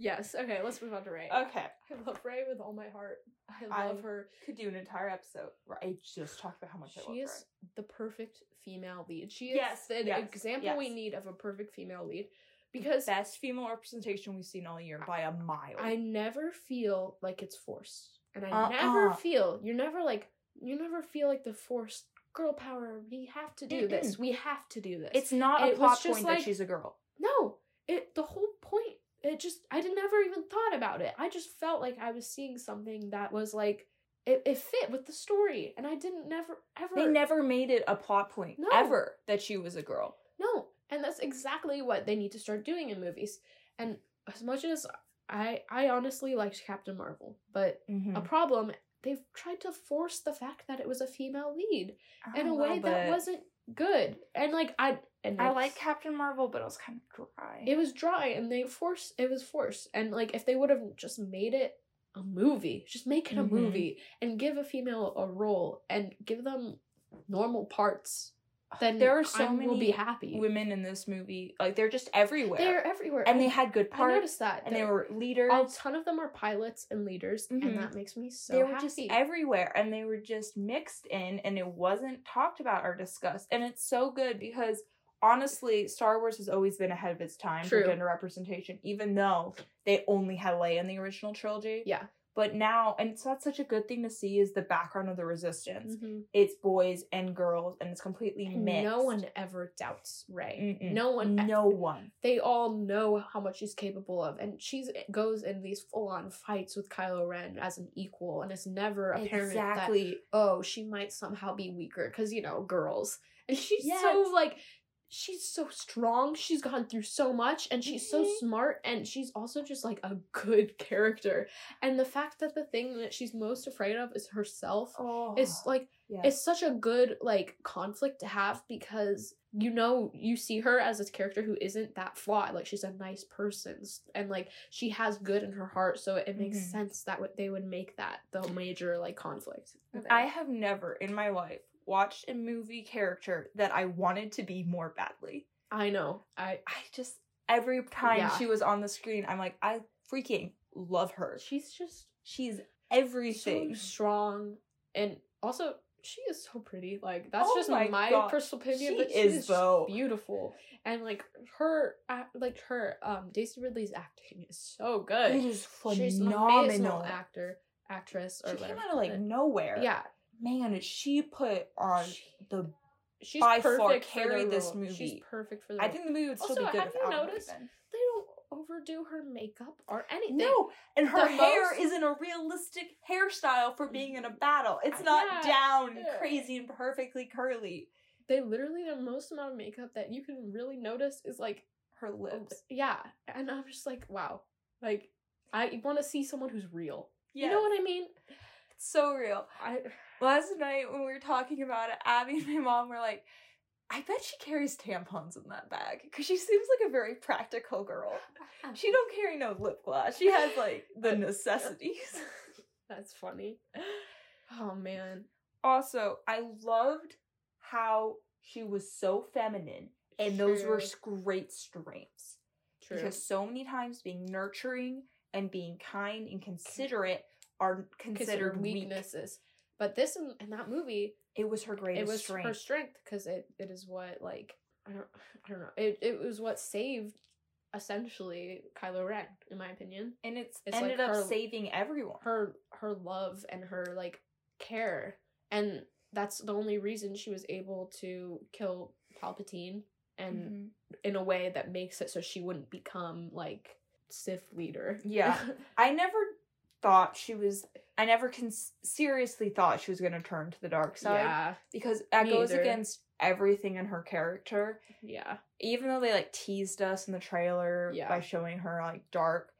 Yes. Okay. Let's move on to Rey. Okay. I love Rey with all my heart. I I love her. Could do an entire episode where I just talk about how much I love She her. is the perfect female lead. She is Yes, the yes, example we need of a perfect female lead because Best female representation we've seen all year by a mile. I never feel like it's forced, and I Uh-uh. never feel you're never like you never feel like the forced girl power. We have to do this. We have to do this. it's not a plot point like- that she's a girl. no. It the whole point. It just I didn't never even thought about it. I just felt like I was seeing something that was like it, it fit with the story, and I didn't never ever They never made it a plot point No. ever that she was a girl. No, and that's exactly what they need to start doing in movies. And as much as I I honestly liked Captain Marvel, but Mm-hmm. a problem they've tried to force the fact that it was a female lead in a way that wasn't good. And like I and I like Captain Marvel, but it was kind of dry. it was dry and they forced it was forced. And like if they would have just made it a movie, just make it a Mhm. movie and give a female a role and give them normal parts, then there are so I many will be happy. women in this movie. Like they're just everywhere. They're everywhere. and they had good parts. I noticed that. and they were leaders. a ton of them are pilots and leaders, Mhm. and that makes me so they were happy. just everywhere and they were just mixed in and it wasn't talked about or discussed. And it's so good because honestly, Star Wars has always been ahead of its time True. for gender representation, even though they only had Leia in the original trilogy. yeah. But now, and so that's such a good thing to see is the background of the resistance. Mhm. It's boys and girls, and it's completely mixed. No one ever doubts Rey. No one. No one. They all know how much she's capable of, and she goes in these full on fights with Kylo Ren as an equal, and it's never apparent that oh she might somehow be weaker because you know girls, and she's so like. She's so strong. She's gone through so much and she's so Mhm. smart and she's also just like a good character. And the fact that the thing that she's most afraid of is herself Oh, is like yes. it's such a good like conflict to have because you know you see her as a character who isn't that flawed like she's a nice person and like she has good in her heart so it makes Mhm. sense that w- they would make that the major like conflict I have never in my life watched a movie character that I wanted to be more badly. i know i I just every time Yeah. she was on the screen, I'm like, I freaking love her. she's just She's so everything. strong and also she is so pretty. Like that's Oh just my my, personal opinion, She but she is, is, though. beautiful. And like her, like her, um, Daisy Ridley's acting is so good. It is She's an phenomenal. actor, actress, or She came out of like nowhere. yeah, Man, she put on She- the. she's by far perfect for the carried this movie. She's perfect for the. I role. think the movie would still Also, be good have you noticed- they don't overdo her makeup or anything. No, and her The hair most- isn't a realistic hairstyle for being in a battle. It's not Yeah. down, Yeah. crazy, and perfectly curly. they literally the most amount of makeup that you can really notice is like Her lips. yeah, and I'm just like wow, like I want to see someone who's real. Yeah, You know what I mean? It's so real. I Last night when we were talking about it, Abby and my mom were like, "I bet she carries tampons in that bag because she seems like a very practical girl. She don't carry no lip gloss. She has like the necessities." That's funny. Oh man. Also, I loved how she was so feminine, and those were great strengths. True. Because so many times being nurturing and being kind and considerate are considered considered weak. weaknesses. But this in, in that movie, It was her greatest it was strength. her strength because it, it is what like I don't I don't know. It it was what saved essentially Kylo Ren, in my opinion. and it's, It's ended like up her- saving everyone. Her her love and her like care. And that's the only reason she was able to kill Palpatine and Mhm. in a way that makes it so she wouldn't become like Sith leader. Yeah. I never thought she was. I never can seriously thought she was going to turn to the dark side yeah. because that goes either. against everything in her character. Yeah. even though they like teased us in the trailer Yeah. by showing her like dark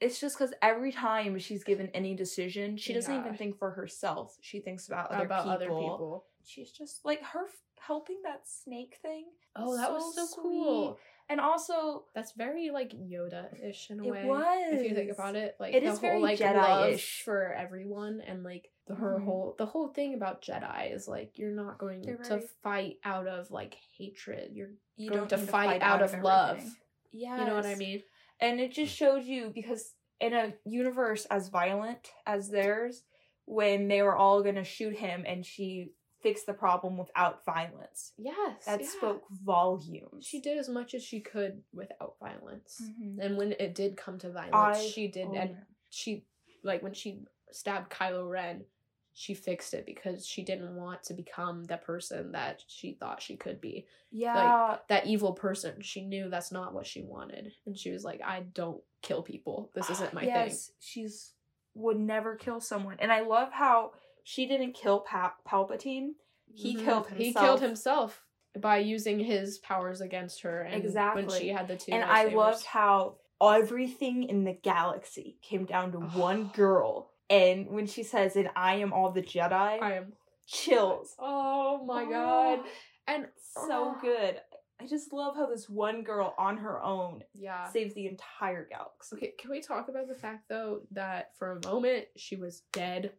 it's just because every time she's given any decision she doesn't Yeah. even think for herself she thinks about other, about people. other people. she's just like her f- helping that snake thing Oh, that was so sweet. cool. And also That's very like Yoda-ish in a it way. was If you think about it, like It the is whole very like love Jedi-ish. for everyone, and like the her Mhm. whole the whole thing about Jedi is like you're not going They're to fight out of like hatred. You're you going don't to need fight, out, of love. yeah You know what I mean? and it just showed you because in a universe as violent as theirs when they were all going to shoot him and she fixed the problem without violence Yes. that yeah. spoke volumes She did as much as she could without violence. Mhm. And when it did come to violence, I- she did oh and my- she like when she stabbed Kylo Ren, she fixed it because she didn't want to become the person that she thought she could be. yeah Like That evil person. She knew that's not what she wanted. And she was like, I don't kill people. This isn't my thing. yes she's would never kill someone and i love how she didn't kill pa- palpatine he Mhm. killed He himself. killed himself by using his powers against her and exactly. when she had the two and I loved how everything in the galaxy came down to one girl. And when she says, "And I am all the Jedi," I am chills. Oh my Oh, god. And so oh, good. I just love how this one girl on her own Yeah. saves the entire galaxy. Okay, can we talk about the fact though that for a moment she was dead?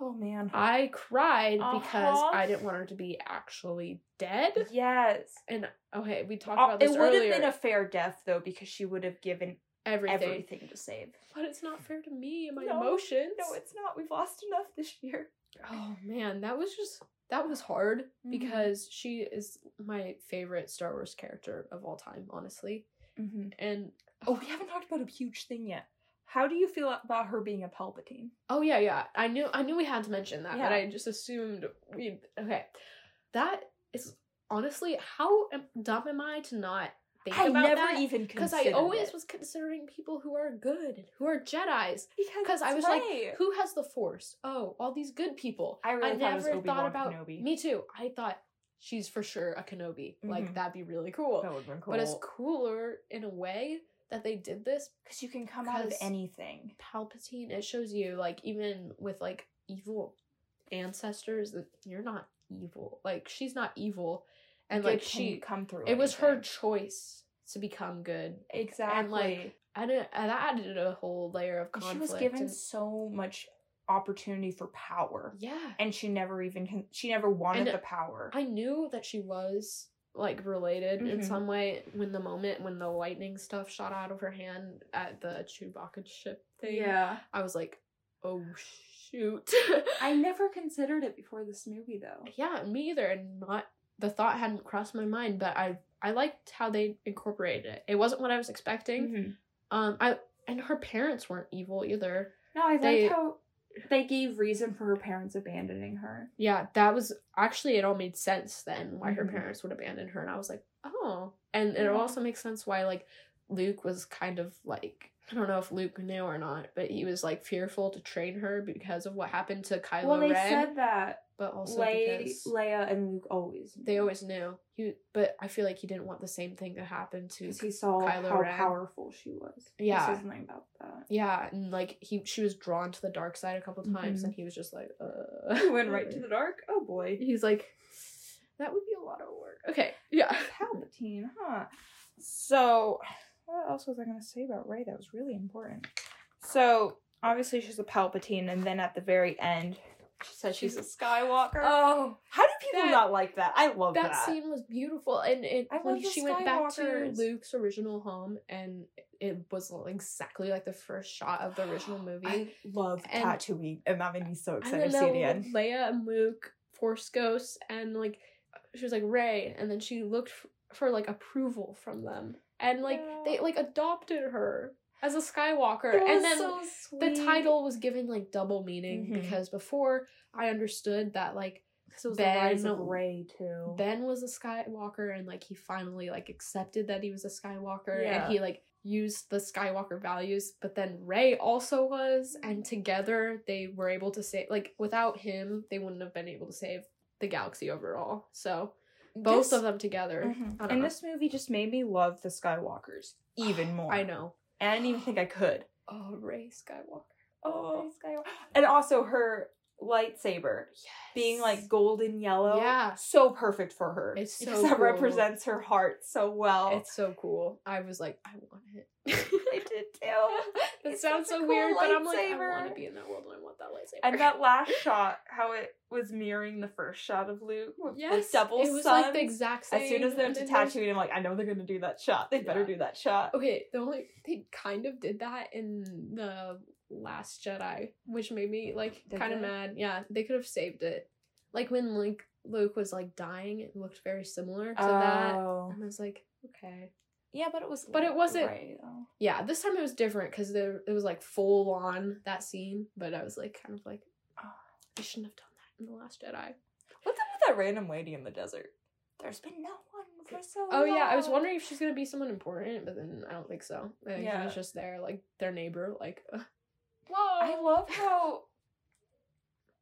Oh man. I cried because Uh-huh. I didn't want her to be actually dead. Yes. And okay, we talked Uh, about this. it would earlier. have been a fair death though because she would have given everything. everything to save. But it's not fair to me and my No, emotions. No, it's not. We've lost enough this year. Oh man, that was just that was hard Mhm. because she is my favorite Star Wars character of all time, honestly. Mm-hmm. And Oh, we haven't talked about a huge thing yet. How do you feel about her being a Palpatine? Oh yeah, yeah. I knew I knew we had to mention that, Yeah. but I just assumed we okay. That is honestly how dumb am I to not think I about never that? even because I always it. was considering people who are good, who are Jedi's. because I was right. like, who has the Force? Oh, all these good people. I really I thought never thought about Kenobi. me too. I thought she's for sure a Kenobi. Like Mhm. that'd be really cool. that would been cool. But it's cooler in a way that they did this because you can come out of anything. Palpatine, it shows you like even with like evil ancestors that you're not evil. Like she's not evil, and Good like she, come through. it was her choice to become good. exactly. And like, I didn't. And that added a whole layer of conflict. she was given and- so much opportunity for power, yeah, and she never even she never wanted And the power. I knew that she was like related in Mhm. some way when the moment when the lightning stuff shot out of her hand at the Chewbacca ship thing. Yeah. I was like, oh shoot. I never considered it before this movie though. yeah, me either, and not the thought hadn't crossed my mind, but I I liked how they incorporated it. It wasn't what I was expecting. Mm-hmm. Um, I and her parents weren't evil either. No, I They- like how they gave reason for her parents abandoning her. Yeah, that was actually it all made sense then why her Mhm. parents would abandon her, and I was like, oh, and it Yeah. also makes sense why like Luke was kind of like I don't know if Luke knew or not, but he was like fearful to train her because of what happened to Kylo well, they Ren, said that but also Le- because Leia and Luke always knew. they always knew. He, but I feel like he didn't want the same thing to happen to because he saw Kylo how Ren. powerful she was. Yeah. he says something about that. Yeah, and like he, she was drawn to the dark side a couple times, Mhm. and he was just like, uh. He went right to the dark. Oh boy, He's like, that would be a lot of work. Okay, yeah. Palpatine, huh? So, what else was I going to say about Rey that was really important? So, obviously, she's a Palpatine, and then at the very end, she says she's a Skywalker. Oh, How do people that- not like that? I love that. that scene was beautiful, and it I when love the she went back to Luke's original home, and it was exactly like the first shot of the original movie. I love And- Tatooine, and that made me so excited to see the it again. Leia and Luke, Force Ghosts, and like she was like Rey, and then she looked f- for like approval from them, and like they like adopted her as a Skywalker, and then so the title was given like double meaning Mhm. because before I understood that like was Ben- the rise of Rey too. Ben was a Skywalker and like he finally like accepted that he was a Skywalker Yeah. and he like used the Skywalker values, but then Rey also was, and together they were able to save like without him they wouldn't have been able to save the galaxy overall. So both This- of them together. Mhm. And know. this movie just made me love the Skywalkers even more. I know. And I didn't even think I could. Oh, Rey Skywalker. Oh, Skywalker. And also her lightsaber being like golden yellow. Yeah. So perfect for her. It's so because that represents her heart so well. It's so cool. I was like, I want it. I did too. It It's sounds so cool weird, but I'm like, I want to be in that world and I want that lightsaber. And that last shot, how it was mirroring the first shot of Luke with yes, the double it was like the exact same. as soon as they're to Tatooine, I'm like, I know they're gonna do that shot. They better do that shot. Okay, the only they kind of did that in the Last Jedi, which made me like kind of mad. Yeah, they could have saved it. Like when like Luke was like dying, it looked very similar to that. Oh. And I was like, okay. Yeah, but it was. But it wasn't-. Yeah, this time it was different because there it was like full on that scene, but I was like kind of like, oh, I shouldn't have done that in the Last Jedi. What's up with that random lady in the desert? There's been no one for so Oh yeah, I was wondering if she's gonna be someone important, but then I don't think so. I think Yeah. she was just there, like their neighbor, like. Uh, Whoa! I love how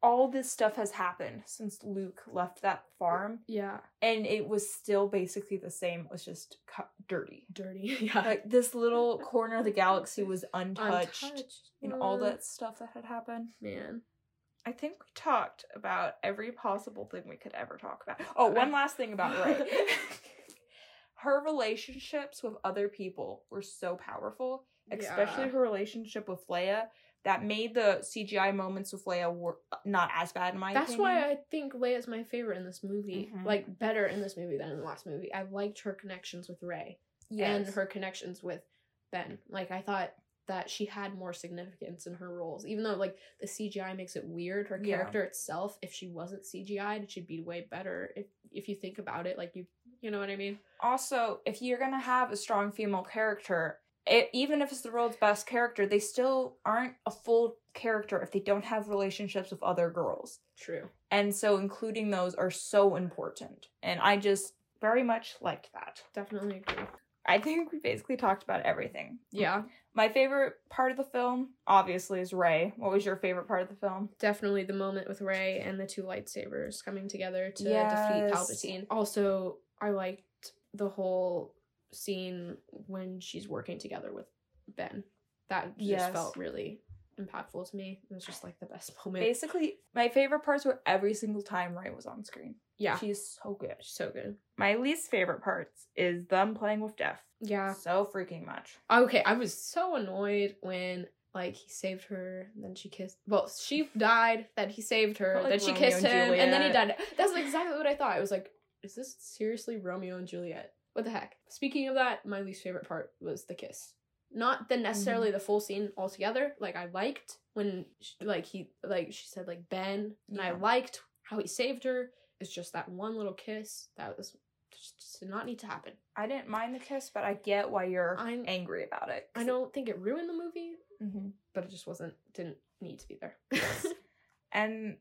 all this stuff has happened since Luke left that farm, Yeah, and it was still basically the same. It was just cu- dirty. dirty. Yeah, Like this little corner of the galaxy was untouched, Untouched. in all that stuff that had happened. man. I think we talked about every possible thing we could ever talk about. Oh, one last thing about Rey. her relationships with other people were so powerful, especially Yeah. her relationship with Leia, that made the CGI moments with Leia wor- not as bad in my That's opinion. why I think Leia's my favorite in this movie. Mhm. Like better in this movie than in the last movie. I liked her connections with Rey yes. and her connections with Ben. Like I thought that she had more significance in her roles, even though like the CGI makes it weird. Her Yeah. character itself, if she wasn't CGI'd, she'd be way better. If if you think about it, like you you know what I mean. also, if you're gonna have a strong female character, it, even if it's the world's best character, they still aren't a full character if they don't have relationships with other girls. True. And so including those are so important. And I just very much liked that. Definitely agree. I think we basically talked about everything. Yeah, My favorite part of the film, obviously, is Rey. What was your favorite part of the film? definitely the moment with Rey and the two lightsabers coming together to Yes. defeat Palpatine. Also, I liked the whole scene when she's working together with Ben. That just Yes. felt really impactful to me. It was just like the best moment. Basically, my favorite parts were every single time Rey was on screen. yeah, She's so good. She's so good. My least favorite parts is them playing with death. Yeah. So freaking much. Okay, I was so annoyed when like he saved her, and then she kissed. Well, she died. Then he saved her. Like then she Romeo kissed and him, and then he died. That's exactly what I thought. I was like, is this seriously Romeo and Juliet? What the heck? Speaking of that, my least favorite part was the kiss. Not the necessarily the full scene altogether. Like I liked when sh- like he like she said like Ben, and I liked how he saved her. It's just that one little kiss that was just, did not need to happen. I didn't mind the kiss, but I get why you're I'm- angry about it. I don't think it ruined the movie, hmm but it just wasn't didn't need to be there. Yes. And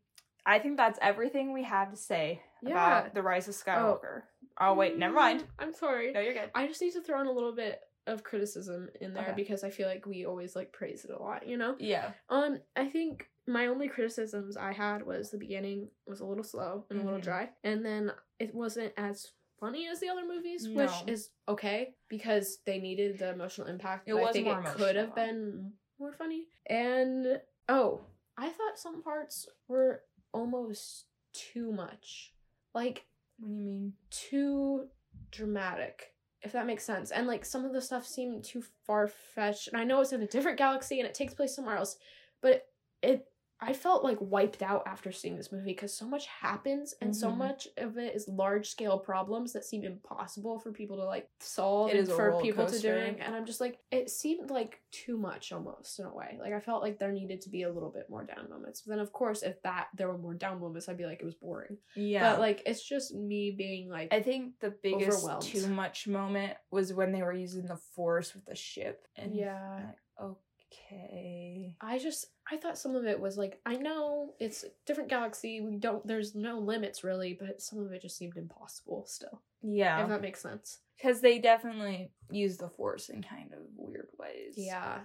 I think that's everything we have to say Yeah. about the Rise of Skywalker. Oh, wait, never mind. Mm, I'm sorry. No, you're good. I just need to throw in a little bit of criticism in there Okay. because I feel like we always like praise it a lot, you know? Yeah. Um, I think my only criticisms I had was the beginning was a little slow and a little Mhm. dry, and then it wasn't as funny as the other movies, which is okay because they needed the emotional impact. It but I think more it could have been more funny. And oh, I thought some parts were almost too much, like What do you mean? too dramatic if that makes sense and like some of the stuff seemed too far-fetched and i know it's in a different galaxy and it takes place somewhere else but it i felt like wiped out after seeing this movie because so much happens and so Mhm. much of it is large scale problems that seem impossible for people to like solve It and for people to coaster. doing and i'm just like it seemed like too much almost in a way like i felt like there needed to be a little bit more down moments but then of course if that there were more down moments i'd be like it was boring Yeah. but like it's just me being like I think the biggest too much moment was when they were using the force with the ship. And Yeah. like, okay. I just I thought some of it was like I know it's a different galaxy. We don't there's no limits really, but some of it just seemed impossible still. Yeah. If that makes sense. Because they definitely use the force in kind of weird ways. Yeah.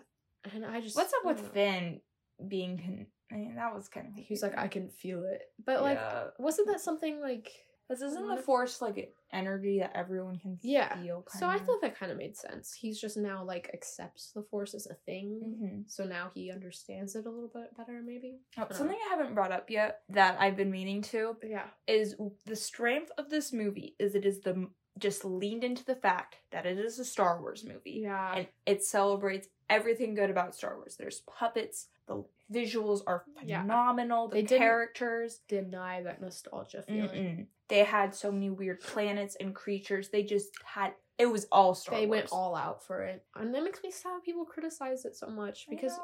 And I just What's up with know. Finn being. Con- I mean, that was kind of. He was like I can feel it. But like Yeah. wasn't that something like This isn't the force like energy that everyone can Yeah. feel. Kind so I thought that kind of made sense. He's just now like accepts the force as a thing. hmm So now he understands it a little bit better maybe. Oh, something I haven't brought up yet that I've been meaning to Yeah. is the strength of this movie is it is the just leaned into the fact that it is a Star Wars movie Yeah. and it celebrates everything good about Star Wars. There's puppets, the visuals are Yeah. phenomenal, the They characters. Deny that nostalgia feeling. Mm-mm. They had so many weird planets and creatures. They just had it was all Star they Wars. went all out for it. And that makes me sad people criticize it so much because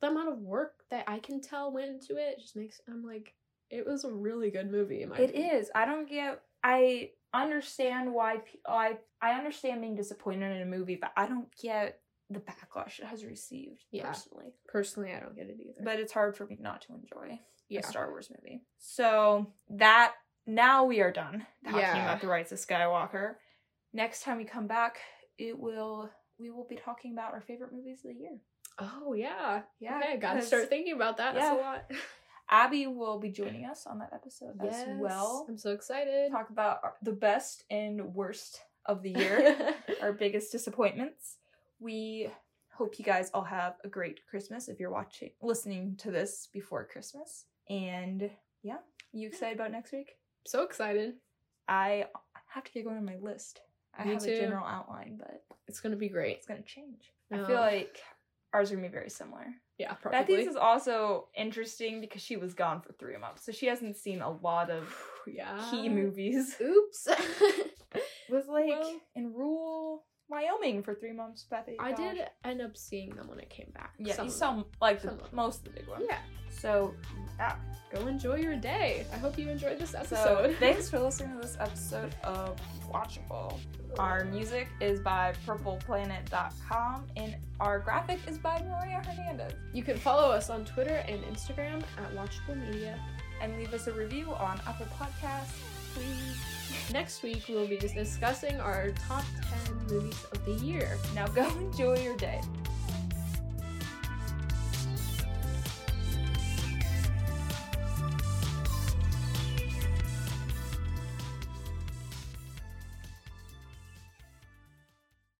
the amount of work that I can tell went into it just makes I'm like, it was a really good movie. In my It opinion. is. I don't get. I understand why. I I understand being disappointed in a movie, but I don't get the backlash it has received Yeah. personally. Personally, I don't get it either. But it's hard for me not to enjoy yeah, a Star Wars movie. So that now we are done talking Yeah. about the Rise of Skywalker. Next time we come back, it will we will be talking about our favorite movies of the year. oh yeah, Yeah, Okay, gotta start thinking about that. That's a lot. Abby will be joining us on that episode yes, as well. I'm so excited. Talk about our- the best and worst of the year. our biggest disappointments. We hope you guys all have a great Christmas if you're watching listening to this before Christmas. And yeah, you excited about next week? So excited. I have to get going on my list. I Me have too. a general outline, but It's gonna be great. it's gonna change. No. I feel like ours are gonna be very similar. Yeah, probably. Bethy's is also interesting because she was gone for three months, so she hasn't seen a lot of yeah. key movies. Oops. Was like Well- in rural Wyoming for three months. Bethy, I gosh. did end up seeing them when I came back. Yeah, Some you saw like the, most of the big ones. Yeah. So, yeah. Go enjoy your day. I hope you enjoyed this episode. So, thanks for listening to this episode of Watchable. Our music is by purpleplanet.com and our graphic is by Maria Hernandez. You can follow us on Twitter and Instagram at Watchable Media. And leave us a review on Apple Podcasts, please. Next week, we will be discussing our top 10 movies of the year. Now go enjoy your day.